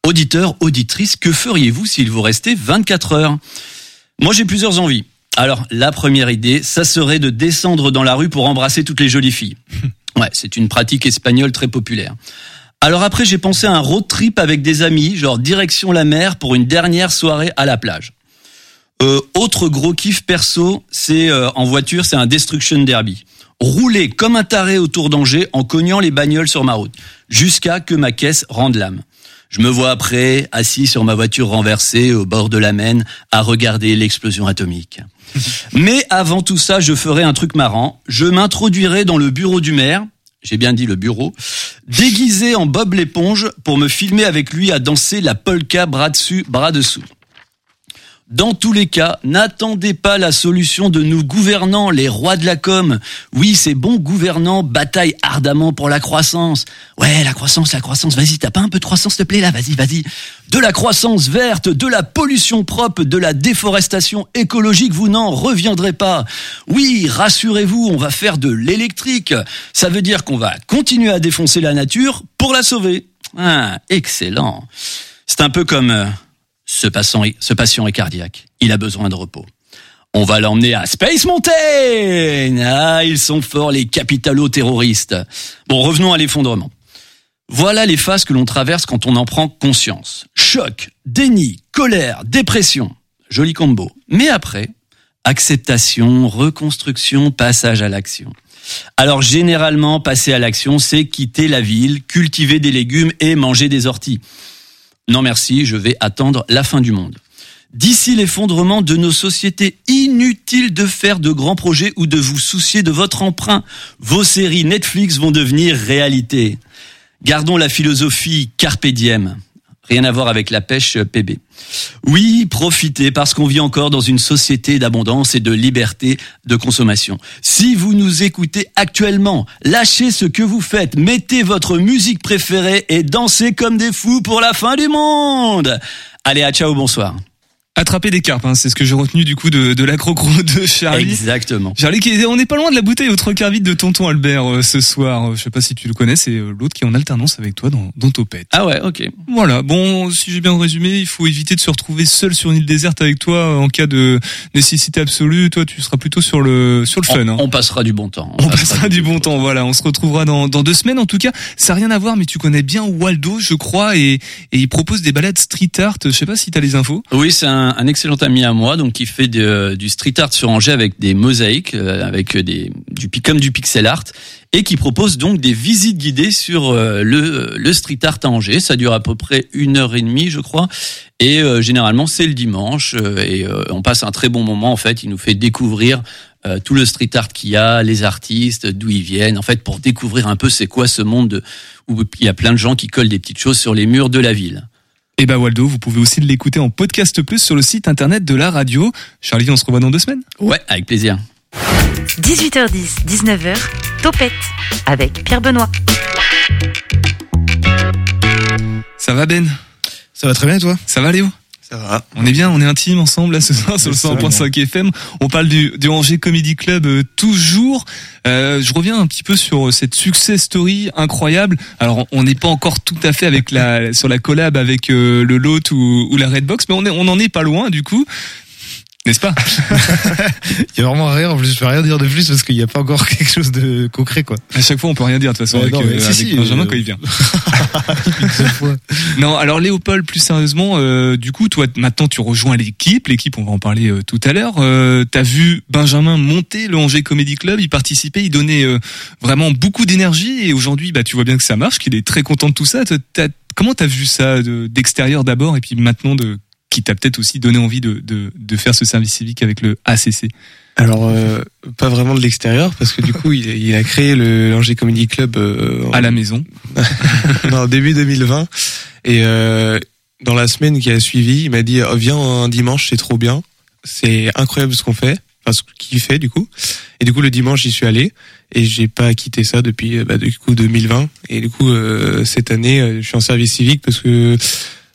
Auditeurs, auditrices, que feriez-vous s'il vous restait 24 heures? Moi, j'ai plusieurs envies. Alors, la première idée, ça serait de descendre dans la rue pour embrasser toutes les jolies filles. Ouais, c'est une pratique espagnole très populaire. Alors après, j'ai pensé à un road trip avec des amis, genre direction la mer pour une dernière soirée à la plage. Euh, autre gros kiff perso, c'est euh, en voiture, c'est un destruction derby. Rouler comme un taré autour d'Angers en cognant les bagnoles sur ma route, jusqu'à que ma caisse rende l'âme. Je me vois après, assis sur ma voiture renversée au bord de la Maine, à regarder l'explosion atomique. Mais avant tout ça, je ferai un truc marrant. Je m'introduirai dans le bureau du maire, j'ai bien dit le bureau, déguisé en Bob l'éponge pour me filmer avec lui à danser la polka bras dessus, bras dessous. Dans tous les cas, n'attendez pas la solution de nos gouvernants, les rois de la com. Oui, ces bons gouvernants bataillent ardemment pour la croissance. Ouais, la croissance, la croissance, vas-y, t'as pas un peu de croissance, s'il te plaît, là, vas-y, vas-y. De la croissance verte, de la pollution propre, de la déforestation écologique, vous n'en reviendrez pas. Oui, rassurez-vous, on va faire de l'électrique. Ça veut dire qu'on va continuer à défoncer la nature pour la sauver. Ah, excellent. C'est un peu comme... ce, passant, ce patient est cardiaque. Il a besoin de repos. On va l'emmener à Space Mountain. Ah, ils sont forts, les capitalo-terroristes. Bon, revenons à l'effondrement. Voilà les phases que l'on traverse quand on en prend conscience. Choc, déni, colère, dépression. Joli combo. Mais après, acceptation, reconstruction, passage à l'action. Alors généralement, passer à l'action, c'est quitter la ville, cultiver des légumes et manger des orties. Non merci, je vais attendre la fin du monde. D'ici l'effondrement de nos sociétés, inutile de faire de grands projets ou de vous soucier de votre emprunt. Vos séries Netflix vont devenir réalité. Gardons la philosophie carpe diem. Rien à voir avec la pêche PB. Oui, profitez parce qu'on vit encore dans une société d'abondance et de liberté de consommation. Si vous nous écoutez actuellement, lâchez ce que vous faites, mettez votre musique préférée et dansez comme des fous pour la fin du monde. Allez, à ciao, bonsoir. Attraper des carpes, hein, c'est ce que j'ai retenu du coup de, de l'accrocro de Charlie. Exactement. Charlie, qui on n'est pas loin de la bouteille au trois quarts vide de Tonton Albert euh, ce soir. Euh, Je sais pas si tu le connais, c'est euh, l'autre qui est en alternance avec toi dans, dans Topette. Ah ouais, ok. Voilà. Bon, si j'ai bien résumé, il faut éviter de se retrouver seul sur une île déserte avec toi euh, en cas de nécessité absolue. Toi, tu seras plutôt sur le sur le fun. hein. On passera du bon temps. On passera du bon temps, voilà. On se retrouvera dans, dans deux semaines. En tout cas, ça n'a rien à voir, mais tu connais bien Waldo, je crois, et, et il propose des balades street art. Je sais pas si tu as les infos. Oui, c'est un, un excellent ami à moi, donc qui fait du street art sur Angers avec des mosaïques, euh, avec des du comme du pixel art, et qui propose donc des visites guidées sur euh, le street art à Angers. Ça dure à peu près une heure et demie, je crois, et euh, généralement c'est le dimanche, et on passe un très bon moment. En fait, il nous fait découvrir tout le street art qu'il y a, les artistes, d'où ils viennent, en fait, pour découvrir un peu c'est quoi ce monde de- où il y a plein de gens qui collent des petites choses sur les murs de la ville. Et bah Waldo, vous pouvez aussi l'écouter en podcast plus sur le site internet de la radio. Charlie, on se revoit dans deux semaines. Ouais, avec plaisir. 18h10, 19h, Topette avec Pierre Benoît. Ça va Ben? Ça va très bien toi? Ça va Léo? Ça va. On est bien, on est intime ensemble là ce soir sur le Ça va 100.5 FM. On parle du, du Angers Comedy Club euh, toujours. Euh, je reviens un petit peu sur cette success story incroyable. Alors on n'est pas encore tout à fait avec la sur la collab avec euh, le Lot ou, ou la Redbox, mais on est on en est pas loin du coup. N'est-ce pas Il y a vraiment rien, en plus je peux rien dire de plus parce qu'il n'y a pas encore quelque chose de concret quoi. À chaque fois on peut rien dire de toute façon Ouais, avec, non, mais euh, si, avec si, Benjamin euh, quand il vient. Non, alors Léopold, plus sérieusement, euh, du coup, toi maintenant tu rejoins l'équipe. L'équipe, on va en parler tout à l'heure. T'as vu Benjamin monter le Angers Comedy Club, il participait, il donnait vraiment beaucoup d'énergie et aujourd'hui, bah tu vois bien que ça marche, qu'il est très content de tout ça. T'as- comment t'as vu ça de- d'extérieur d'abord et puis maintenant de qui t'a peut-être aussi donné envie de, de, de faire ce service civique avec le ACC Alors, euh, pas vraiment de l'extérieur, parce que du coup, il, il a créé le l'Angers Comedy Club euh, en- à la maison. non, début 2020. Et euh, dans la semaine qui a suivi, il m'a dit oh, viens un dimanche, c'est trop bien, c'est incroyable ce qu'on fait, enfin ce qu'il fait du coup. Et du coup le dimanche j'y suis allé et j'ai pas quitté ça depuis euh, bah, du coup 2020. Et du coup euh, cette année euh, je suis en service civique parce que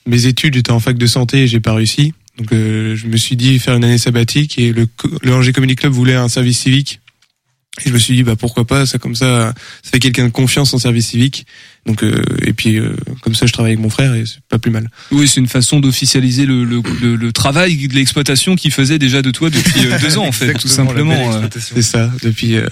mes études j'étais en fac de santé et j'ai pas réussi. Donc euh, je me suis dit faire une année sabbatique et le le Angers Comedy Club voulait un service civique. Et je me suis dit bah pourquoi pas ça comme ça ça fait quelqu'un de confiance en service civique. Donc euh, et puis euh, comme ça, je travaille avec mon frère et c'est pas plus mal. Oui, c'est une façon d'officialiser le, le, le, le travail de l'exploitation qu'il faisait déjà de toi depuis euh, deux ans en fait, tout simplement. euh. C'est ça depuis euh,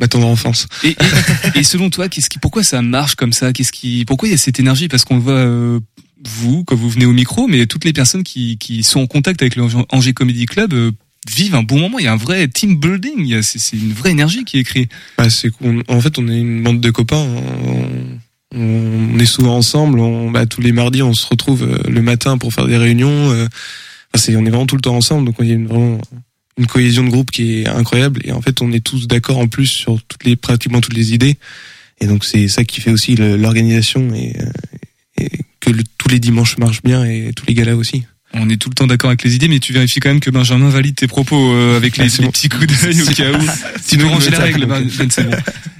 ma tendre enfance. Et, et, et selon toi, qu'est-ce qui, pourquoi ça marche comme ça? Qu'est-ce qui, pourquoi il y a cette énergie? Parce qu'on le voit, euh, vous, quand vous venez au micro, mais toutes les personnes qui, qui sont en contact avec le Angers Comedy Club euh, vivent un bon moment. Il y a un vrai team building. C'est une vraie énergie qui est créée. Bah, c'est en fait, on est une bande de copains. On, on est souvent ensemble. On, bah, tous les mardis, on se retrouve euh, le matin pour faire des réunions. euh, enfin, c'est, on est vraiment tout le temps ensemble. Donc, il y a une, vraiment une cohésion de groupe qui est incroyable. Et en fait, on est tous d'accord en plus sur toutes les, pratiquement toutes les idées. Et donc, c'est ça qui fait aussi l'organisation et, euh, tous les dimanches marchent bien et tous les galas aussi. On est tout le temps d'accord avec les idées, mais tu vérifies quand même que Benjamin valide tes propos euh, avec les, Ah, les bon. petits coups d'œil au cas où. Tu nous ranges les règles. Ben, Ben, c'est bon.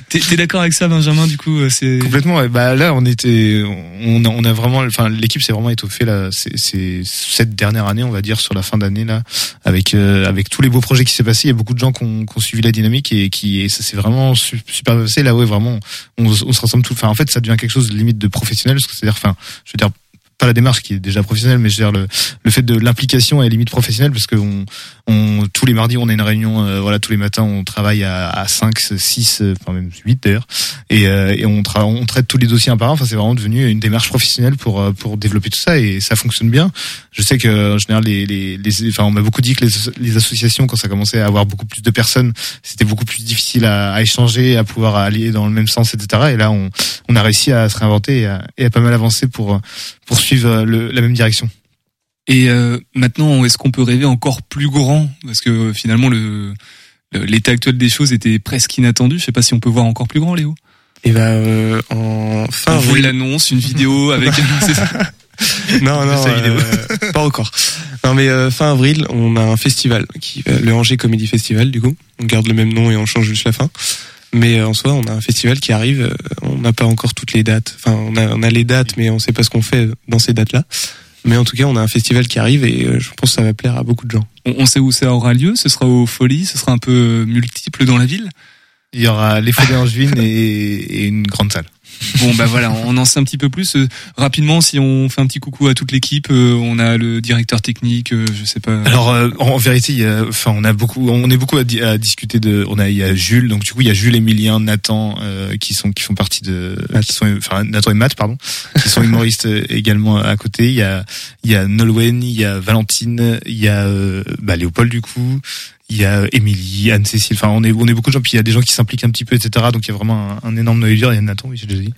T'es t'es d'accord avec ça, Benjamin Du coup, euh, c'est Complètement. ouais. Bah là, on était, on a, on a vraiment, enfin, l'équipe s'est vraiment étoffée là. C'est c'est cette dernière année, on va dire, sur la fin d'année là, avec euh, avec tous les beaux projets qui s'est passé. Il y a beaucoup de gens qui ont, qui ont suivi la dynamique et qui, et ça s'est vraiment su- super passé. Là, ouais, vraiment, on, on se ressemble tout. Enfin, en fait, ça devient quelque chose de limite de professionnel. parce que C'est-à-dire, enfin, je veux dire pas la démarche qui est déjà professionnelle, mais je veux dire le, le fait de l'implication est limite professionnelle parce que on, on, tous les mardis on a une réunion, euh, voilà, tous les matins on travaille à, à 5, 6, euh, enfin même 8 d'ailleurs, et, euh, et on, tra- on traite tous les dossiers un par. Enfin, c'est vraiment devenu une démarche professionnelle pour euh, pour développer tout ça et ça fonctionne bien. Je sais que en général les les, les enfin on m'a beaucoup dit que les, associations quand ça commençait à avoir beaucoup plus de personnes, c'était beaucoup plus difficile à, à échanger, à pouvoir aller dans le même sens, etc. Et là on on a réussi à se réinventer et à, et à pas mal avancer pour pour suivre le, la même direction. Et euh, maintenant, est-ce qu'on peut rêver encore plus grand? Parce que euh, finalement, le le- l'état actuel des choses était presque inattendu. Je sais pas si on peut voir encore plus grand, Léo. Et bah euh, en fin On vous avril- l'annonce, une vidéo avec. non, non, vidéo. euh, pas encore. Non, mais euh, fin avril, on a un festival, qui, euh, le Angers Comedy Festival, du coup. On garde le même nom et on change juste la fin. Mais euh, en soi, on a un festival qui arrive. euh, on n'a pas encore toutes les dates. Enfin, on a, on a les dates, mais on sait pas ce qu'on fait dans ces dates-là. Mais en tout cas, on a un festival qui arrive et euh, je pense que ça va plaire à beaucoup de gens. on, on sait où ça aura lieu. Ce sera aux Folies. Ce sera un peu multiple dans la ville. Il y aura les Folies Angevines et, et une grande salle. Bon bah voilà, on en sait un petit peu plus. Euh, rapidement, si on fait un petit coucou à toute l'équipe, euh, on a le directeur technique, euh, je sais pas. Alors euh, en, vérité, il y a, enfin on a beaucoup, on est beaucoup à, di- à discuter de. On a il y a Jules, donc du coup il y a Jules, Emilien, Nathan euh, qui sont qui font partie de, qui sont enfin Nathan et Matt pardon, qui sont humoristes également à côté. Il y a il y a Nolwenn, il y a Valentine, il y a euh, bah, Léopold du coup. Il y a Émilie, Anne-Cécile, enfin on est on est beaucoup de gens, puis il y a des gens qui s'impliquent un petit peu, etc. Donc il y a vraiment un, un énorme noyau dur. Il y a Nathan, oui j'ai déjà dit.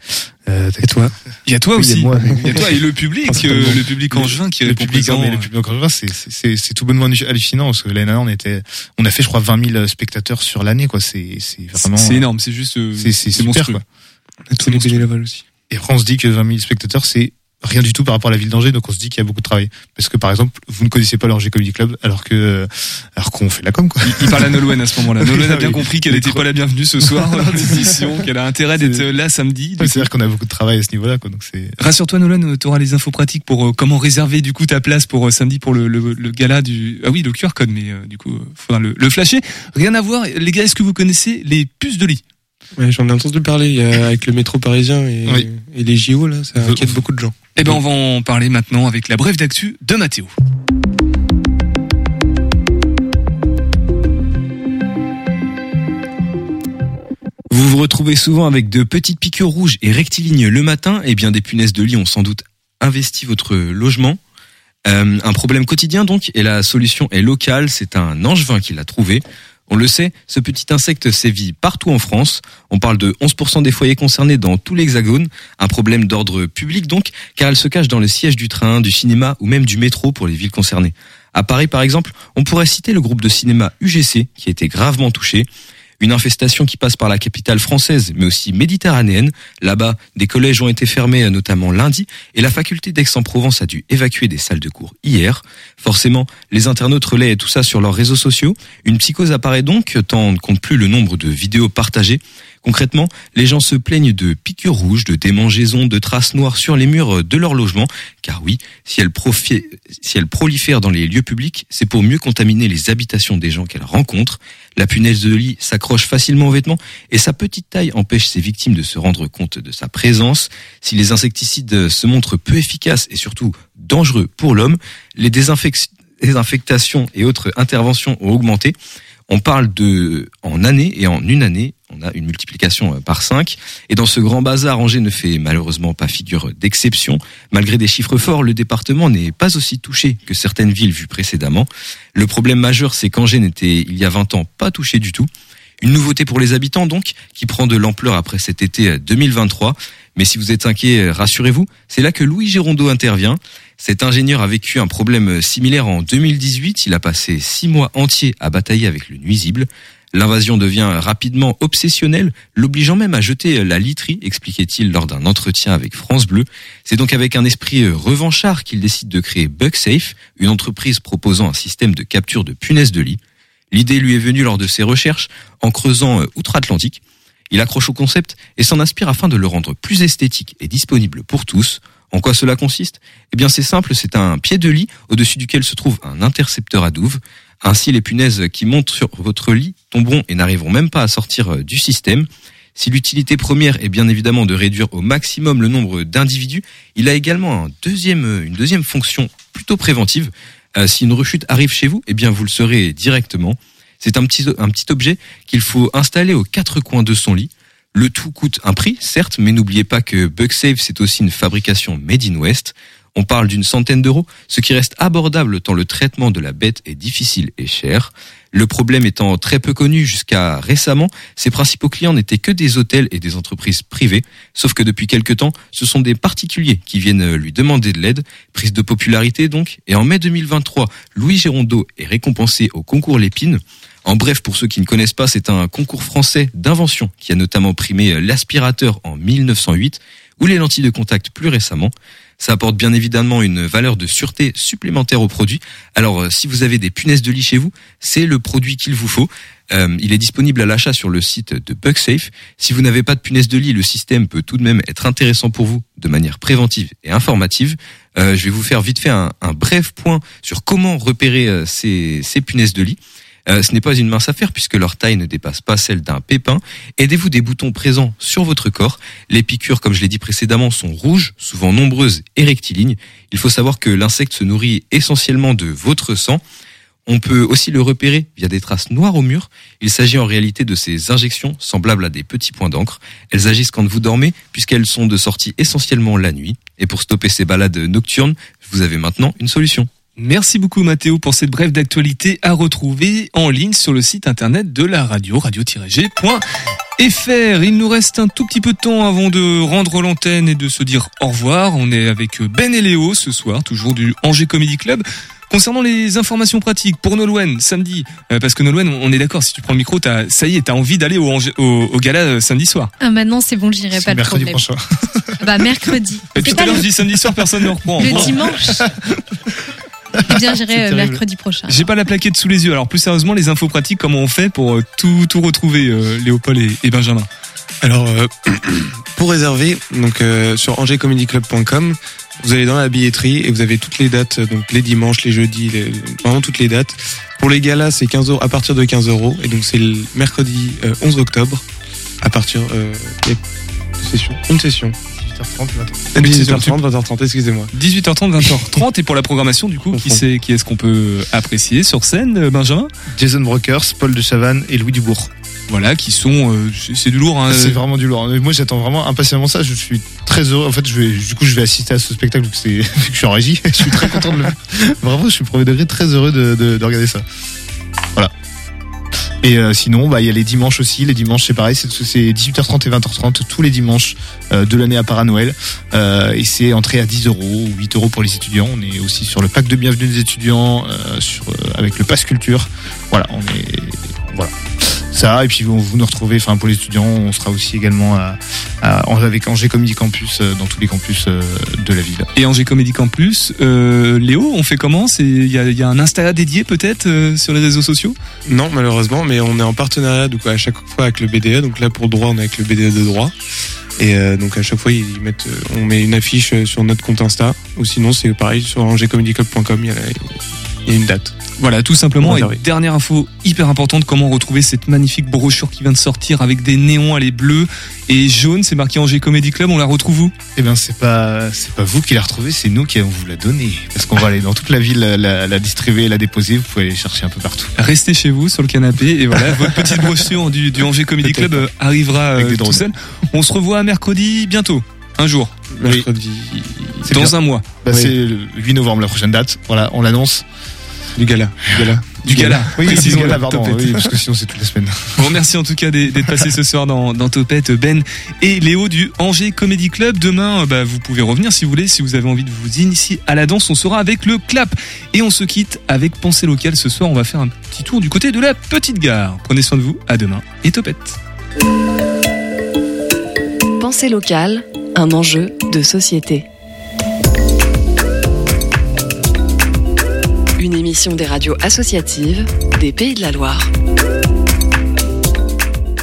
Euh, Et toi Il y a toi Oui, il y a aussi. moi. Il y a toi et le public, euh, le public angevin qui le public, non, mais le public angevin, c'est c'est c'est c'est tout bonnement hallucinant parce que l'année dernière on était, on a fait je crois 20 000 spectateurs sur l'année quoi. C'est c'est vraiment C'est énorme, c'est juste, euh, C'est c'est super monstrueux. quoi. On a tous les bénévoles aussi. Et après on se dit que 20 000 spectateurs c'est rien du tout par rapport à la ville d'Angers donc on se dit qu'il y a beaucoup de travail parce que par exemple vous ne connaissez pas l'Angers Comedy Club alors que alors qu'on fait de la com quoi. Il, il parle à Nolwenn à ce moment-là. Nolwenn a bien Oui. compris qu'elle n'était pas la bienvenue ce soir dans l'émission, qu'elle a intérêt d'être là samedi. C'est-à-dire qu'on a beaucoup de travail à ce niveau-là quoi donc c'est Rassure-toi Nolan, tu auras les infos pratiques pour euh, comment réserver du coup ta place pour euh, samedi pour le, le, le gala du ah oui le QR code mais euh, du coup euh, faudra le, le flasher. Rien à voir les gars, est-ce que vous connaissez les puces de lit? Ouais, j'en ai entendu parler il y a- avec le métro parisien et, Oui. et les JO là, ça inquiète beaucoup de gens. Eh ben on va en parler maintenant avec la brève d'actu de Mathéo. Vous vous retrouvez souvent avec de petites piqûres rouges et rectilignes le matin, et bien des punaises de lit ont sans doute investi votre logement. Euh, un problème quotidien donc, et la solution est locale, c'est un angevin qui l'a trouvé. On le sait, ce petit insecte sévit partout en France. On parle de 11% des foyers concernés dans tout l'hexagone. Un problème d'ordre public donc, car elle se cache dans le siège du train, du cinéma ou même du métro pour les villes concernées. À Paris par exemple, on pourrait citer le groupe de cinéma UGC qui a été gravement touché. Une infestation qui passe par la capitale française, mais aussi méditerranéenne. Là-bas, des collèges ont été fermés, notamment lundi, et la faculté d'Aix-en-Provence a dû évacuer des salles de cours hier. Forcément, les internautes relaient tout ça sur leurs réseaux sociaux. Une psychose apparaît donc, tant on ne compte plus le nombre de vidéos partagées. Concrètement, les gens se plaignent de piqûres rouges, de démangeaisons, de traces noires sur les murs de leur logement. Car oui, si elles, prolifèrent dans les lieux publics, c'est pour mieux contaminer les habitations des gens qu'elles rencontrent. La punaise de lit s'accroche facilement aux vêtements et sa petite taille empêche ses victimes de se rendre compte de sa présence. Si les insecticides se montrent peu efficaces et surtout dangereux pour l'homme, les désinfec- désinfectations et autres interventions ont augmenté. On parle de, en année et en une année, on a une multiplication euh, par 5. Et dans ce grand bazar, Angers ne fait malheureusement pas figure d'exception. Malgré des chiffres forts, le département n'est pas aussi touché que certaines villes vues précédemment. Le problème majeur, c'est qu'Angers n'était, il y a 20 ans, pas touché du tout. Une nouveauté pour les habitants, donc, qui prend de l'ampleur après cet été euh, 2023. Mais si vous êtes inquiet, euh, rassurez-vous, c'est là que Louis Gérondeau intervient. Cet ingénieur a vécu un problème similaire en 2018. Il a passé six mois entiers à batailler avec le nuisible. L'invasion devient rapidement obsessionnelle, l'obligeant même à jeter la literie, expliquait-il lors d'un entretien avec France Bleu. C'est donc avec un esprit revanchard qu'il décide de créer BugSafe, une entreprise proposant un système de capture de punaises de lit. L'idée lui est venue lors de ses recherches en creusant outre-Atlantique. Il accroche au concept et s'en inspire afin de le rendre plus esthétique et disponible pour tous. En quoi cela consiste? Eh bien c'est simple, c'est un pied de lit au-dessus duquel se trouve un intercepteur à douve. Ainsi les punaises qui montent sur votre lit tomberont et n'arriveront même pas à sortir euh, du système. Si l'utilité première est bien évidemment de réduire au maximum le nombre d'individus, il a également euh, une deuxième fonction plutôt préventive. Euh, si une rechute arrive chez vous, eh bien vous le saurez directement. C'est un petit objet qu'il faut installer aux quatre coins de son lit. Le tout coûte un prix, certes, mais n'oubliez pas que BugSafe, c'est aussi une fabrication made in West. On parle d'une centaine d'euros, ce qui reste abordable tant le traitement de la bête est difficile et cher. Le problème étant très peu connu jusqu'à récemment, ses principaux clients n'étaient que des hôtels et des entreprises privées, sauf que depuis quelque temps, ce sont des particuliers qui viennent lui demander de l'aide, prise de popularité donc, et en mai 2023, Louis Gérondeau est récompensé au concours Lépine. En bref, pour ceux qui ne connaissent pas, c'est un concours français d'invention qui a notamment primé l'aspirateur en 1908 ou les lentilles de contact plus récemment. Ça apporte bien évidemment une valeur de sûreté supplémentaire au produit. Alors, euh, si vous avez des punaises de lit chez vous, c'est le produit qu'il vous faut. Euh, il est disponible à l'achat sur le site de BugSafe. Si vous n'avez pas de punaises de lit, le système peut tout de même être intéressant pour vous de manière préventive et informative. Euh, je vais vous faire vite fait un, bref point sur comment repérer euh, ces punaises de lit. Euh, ce n'est pas une mince affaire puisque leur taille ne dépasse pas celle d'un pépin. Aidez-vous des boutons présents sur votre corps. Les piqûres, comme je l'ai dit précédemment, sont rouges, souvent nombreuses et rectilignes. Il faut savoir que l'insecte se nourrit essentiellement de votre sang. On peut aussi le repérer via des traces noires au mur. Il s'agit en réalité de ces injections semblables à des petits points d'encre. Elles agissent quand vous dormez puisqu'elles sont de sortie essentiellement la nuit. Et pour stopper ces balades nocturnes, vous avez maintenant une solution. Merci beaucoup Mathéo pour cette brève d'actualité à retrouver en ligne sur le site internet de la radio, radio-g.fr. Il nous reste un tout petit peu de temps avant de rendre l'antenne et de se dire au revoir. On est avec Ben et Léo ce soir, toujours du Angers Comedy Club. Concernant les informations pratiques pour Nolwenn samedi, euh, parce que Nolwenn, on est d'accord, si tu prends le micro, t'as, ça y est, t'as envie d'aller au, au, au gala euh, samedi soir. Ah, maintenant, c'est bon, j'irai pas le mercredi problème. prochain. Ah Bah, mercredi. Et tout à l'heure, le, je dis samedi soir, personne ne reprend. le Bon. dimanche. Eh bien, j'irai euh, mercredi prochain. J'ai pas la plaquette sous les yeux. Alors plus sérieusement, les infos pratiques, comment on fait pour euh, tout, tout retrouver, euh, Léopold et, et Benjamin? Alors, euh, pour réserver, donc euh, sur angerscomedyclub.com, vous allez dans la billetterie et vous avez toutes les dates, donc les dimanches, les jeudis, les- vraiment toutes les dates. Pour les galas, c'est 15 euros, à partir de 15 euros, et donc c'est le mercredi euh, 11 octobre, à partir euh, une session. 18h30, Euh, 18h30, 20h30, excusez-moi. 18h30, 20h30 et pour la programmation du coup, qui c'est qui est-ce qu'on peut apprécier sur scène, euh, Benjamin? Jason Brokers, Paul de Chavannes et Louis Dubourg. Voilà, qui sont, euh, c'est- c'est du lourd. Hein, C'est euh, vraiment du lourd. Moi, j'attends vraiment impatiemment ça. Je suis très heureux. En fait, je vais, du coup, je vais assister à ce spectacle vu que, c'est, vu que je suis en régie. Je suis très content de le Vraiment, je suis premier degré très heureux de, de, de regarder ça. Et euh, sinon, bah, il y a les dimanches aussi. Les dimanches, c'est pareil. C'est, c'est 18h30 et 20h30 tous les dimanches euh, de l'année à part à Noël. Euh, et c'est entrée à 10 euros ou 8 euros pour les étudiants. On est aussi sur le pack de bienvenue des étudiants, euh, sur, euh, avec le pass culture. Voilà, on est, voilà. Ça, et puis vous, vous nous retrouvez, enfin pour les étudiants, on sera aussi également à, à- en- avec Angers Comedy Campus euh, dans tous les campus euh, de la ville. Et Angers Comédie Campus, euh, Léo, on fait comment? C'est il y a, il y a un Insta dédié peut-être euh, sur les réseaux sociaux? Non, malheureusement, mais on est en partenariat donc à chaque fois avec le BDE. Donc là, pour le droit, on est avec le BDE de droit. Et euh, donc à chaque fois, ils mettent, on met une affiche sur notre compte Insta. Ou sinon, c'est pareil sur angerscomedyclub.com. Il y a, la- a une date. Voilà, tout simplement. Et dernière info hyper importante, comment retrouver cette magnifique brochure qui vient de sortir avec des néons, elle est bleue et jaune, c'est marqué Angers Comedy Club, on la retrouve où? Eh bien, c'est pas, c'est pas vous qui la retrouvez, c'est nous qui allons vous la donner. Parce qu'on va aller dans toute la ville la, la- la distribuer, la déposer. Vous pouvez aller chercher un peu partout. Restez chez vous sur le canapé et voilà, votre petite brochure du, du Angers Comedy Club euh, arrivera Avec euh, des tout seul. On se revoit mercredi bientôt, un jour, Mercredi. Dans bien. un mois. Bah, Oui. C'est le 8 novembre, la prochaine date. Voilà, on l'annonce. Du gala. Du gala. Du gala. Oui, du gala, pardon. Oui, parce que sinon c'est toute la semaine. Bon, merci en tout cas d'être d'être passé ce soir dans, dans Topette, Ben et Léo du Angers Comedy Club. Demain, euh, bah, vous pouvez revenir si vous voulez, si vous avez envie de vous initier à la danse. On sera avec le clap. Et on se quitte avec Pensée locale. Ce soir, on va faire un petit tour du côté de la petite gare. Prenez soin de vous. À demain et Topette. Pensée locale, un enjeu de société. Une émission des radios associatives des Pays de la Loire.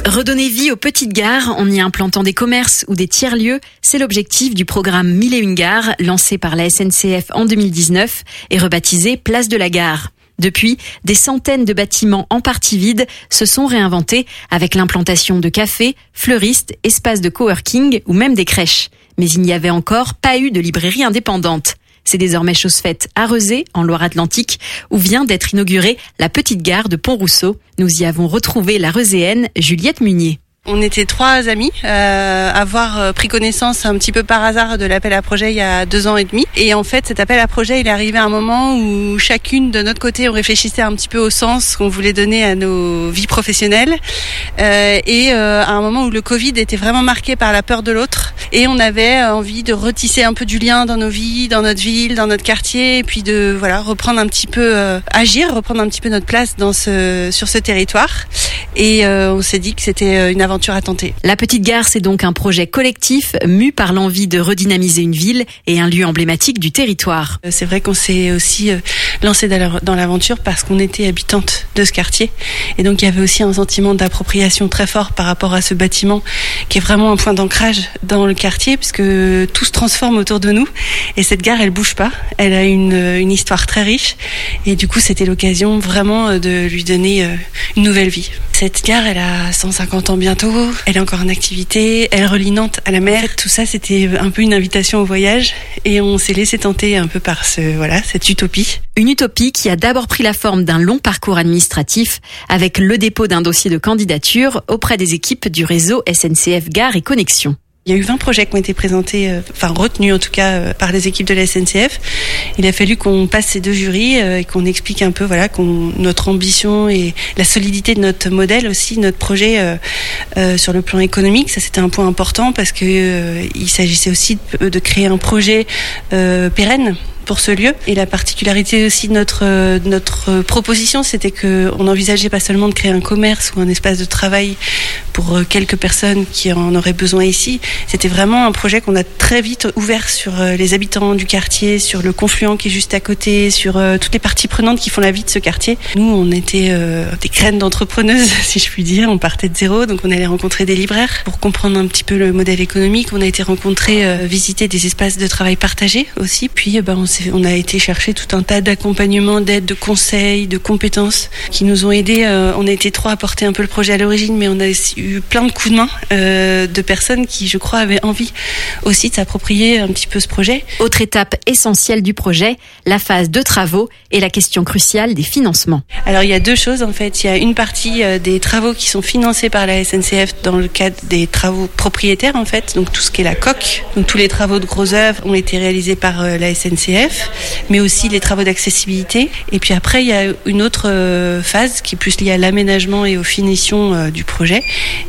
Redonner vie aux petites gares en y implantant des commerces ou des tiers-lieux, c'est l'objectif du programme Mille et une gares lancé par la SNCF en 2019 et rebaptisé Place de la Gare. Depuis, des centaines de bâtiments en partie vides se sont réinventés avec l'implantation de cafés, fleuristes, espaces de coworking ou même des crèches. Mais il n'y avait encore pas eu de librairie indépendante. C'est désormais chose faite à Rezé, en Loire-Atlantique, où vient d'être inaugurée la petite gare de Pont-Rousseau. Nous y avons retrouvé la Rezéenne Juliette Munier. On était trois amis euh, avoir euh, pris connaissance un petit peu par hasard de l'appel à projet il y a deux ans et demi. Et en fait, cet appel à projet, il est arrivé à un moment où chacune de notre côté, on réfléchissait un petit peu au sens qu'on voulait donner à nos vies professionnelles. Euh, et euh, à un moment où le Covid était vraiment marqué par la peur de l'autre. Et on avait euh, envie de retisser un peu du lien dans nos vies, dans notre ville, dans notre quartier, et puis de voilà reprendre un petit peu euh, agir, reprendre un petit peu notre place dans ce sur ce territoire. Et on s'est dit que c'était une aventure La petite gare, c'est donc un projet collectif mu par l'envie de redynamiser une ville et un lieu emblématique du territoire. Euh, C'est vrai qu'on s'est aussi euh, lancé dans la- dans l'aventure parce qu'on était habitante de ce quartier. Et donc il y avait aussi un sentiment d'appropriation très fort par rapport à ce bâtiment qui est vraiment un point d'ancrage dans le quartier puisque tout se transforme autour de nous. Et cette gare, elle bouge pas. Elle a une, euh, une histoire très riche. Et du coup, c'était l'occasion vraiment euh, de lui donner euh, une nouvelle vie. Cette gare, elle a 150 ans bientôt. Elle est encore en activité. Elle relie Nantes à la mer. Tout ça, c'était un peu une invitation au voyage. Et on s'est laissé tenter un peu par ce, voilà, cette utopie. Utopie qui a d'abord pris la forme d'un long parcours administratif avec le dépôt d'un dossier de candidature auprès des équipes du réseau SNCF Gare et Connexion. Il y a eu 20 projets qui ont été présentés, euh, enfin retenus en tout cas euh, par les équipes de la SNCF. Il a fallu qu'on passe ces deux jurys euh, et qu'on explique un peu voilà notre ambition et la solidité de notre modèle aussi, notre projet sur le plan économique. Ça c'était un point important parce que il s'agissait aussi de, créer un projet pérenne pour ce lieu. Et la particularité aussi de notre, euh, notre proposition, c'était que on n'envisageait pas seulement de créer un commerce ou un espace de travail pour euh, quelques personnes qui en auraient besoin ici. C'était vraiment un projet qu'on a très vite ouvert sur euh, les habitants du quartier, sur le confluent qui est juste à côté, sur euh, toutes les parties prenantes qui font la vie de ce quartier. Nous, on était euh, des graines d'entrepreneuses, si je puis dire. On partait de zéro, donc on allait rencontrer des libraires pour comprendre un petit peu le modèle économique. On a été rencontrer, euh, visiter des espaces de travail partagés aussi. Puis, euh, ben, on, s'est- on a été chercher tout un tas d'accompagnements, d'aides, de conseils, de compétences qui nous ont aidés. Euh, on a été trois à porter un peu le projet à l'origine, mais on a eu plein de coups de main euh, de personnes qui, je crois, avaient envie aussi de s'approprier un petit peu ce projet. Autre étape essentielle du projet, la phase de travaux et la question cruciale des financements. Alors il y a deux choses en fait. Il y a une partie euh, des travaux qui sont financés par la SNCF dans le cadre des travaux propriétaires en fait, donc tout ce qui est la coque. Donc tous les travaux de gros œuvres ont été réalisés par la SNCF. Mais aussi les travaux d'accessibilité. Et puis après, il y a une autre euh, phase qui est plus liée à l'aménagement et aux finitions euh, du projet.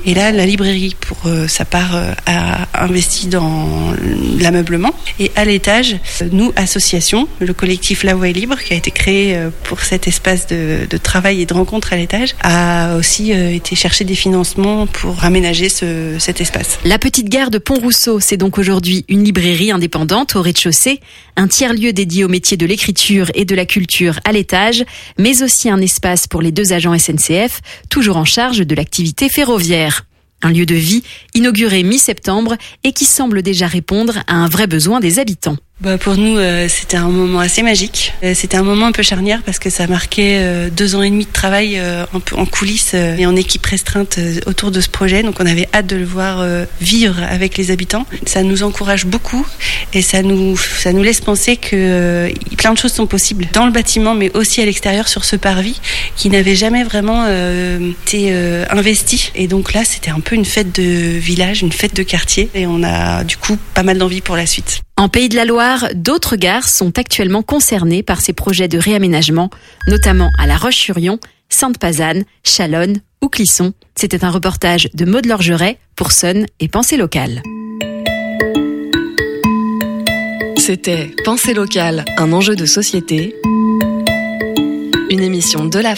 Et là, la librairie, pour euh, sa part, a investi dans l'ameublement. Et à l'étage, nous, association, le collectif La Voix est libre, qui a été créé pour cet espace de, travail et de rencontre à l'étage, a aussi été chercher des financements pour aménager ce, cet espace. La petite gare de Pont-Rousseau, c'est donc aujourd'hui une librairie indépendante au rez-de-chaussée, un tiers-lieu dédié au métier de l'écriture et de la culture à l'étage, mais aussi un espace pour les deux agents SNCF, toujours en charge de l'activité ferroviaire. Un lieu de vie inauguré mi-septembre et qui semble déjà répondre à un vrai besoin des habitants. Bah pour nous, euh, c'était un moment assez magique. Euh, c'était un moment un peu charnière parce que ça marquait euh, deux ans et demi de travail euh, un peu en coulisses euh, et en équipe restreinte euh, autour de ce projet. Donc on avait hâte de le voir vivre avec les habitants. Ça nous encourage beaucoup et ça nous ça nous laisse penser que plein de choses sont possibles dans le bâtiment, mais aussi à l'extérieur sur ce parvis qui n'avait jamais vraiment été investi. Et donc là, c'était un peu une fête de village, une fête de quartier, et on a du coup pas mal d'envie pour la suite. En Pays de la Loire, d'autres gares sont actuellement concernées par ces projets de réaménagement, notamment à La Roche-sur-Yon, Sainte-Pazanne, Chalonne ou Clisson. C'était un reportage de Maud Lorgeret pour Sun et Pensée locale. C'était Pensée locale, un enjeu de société. Une émission de la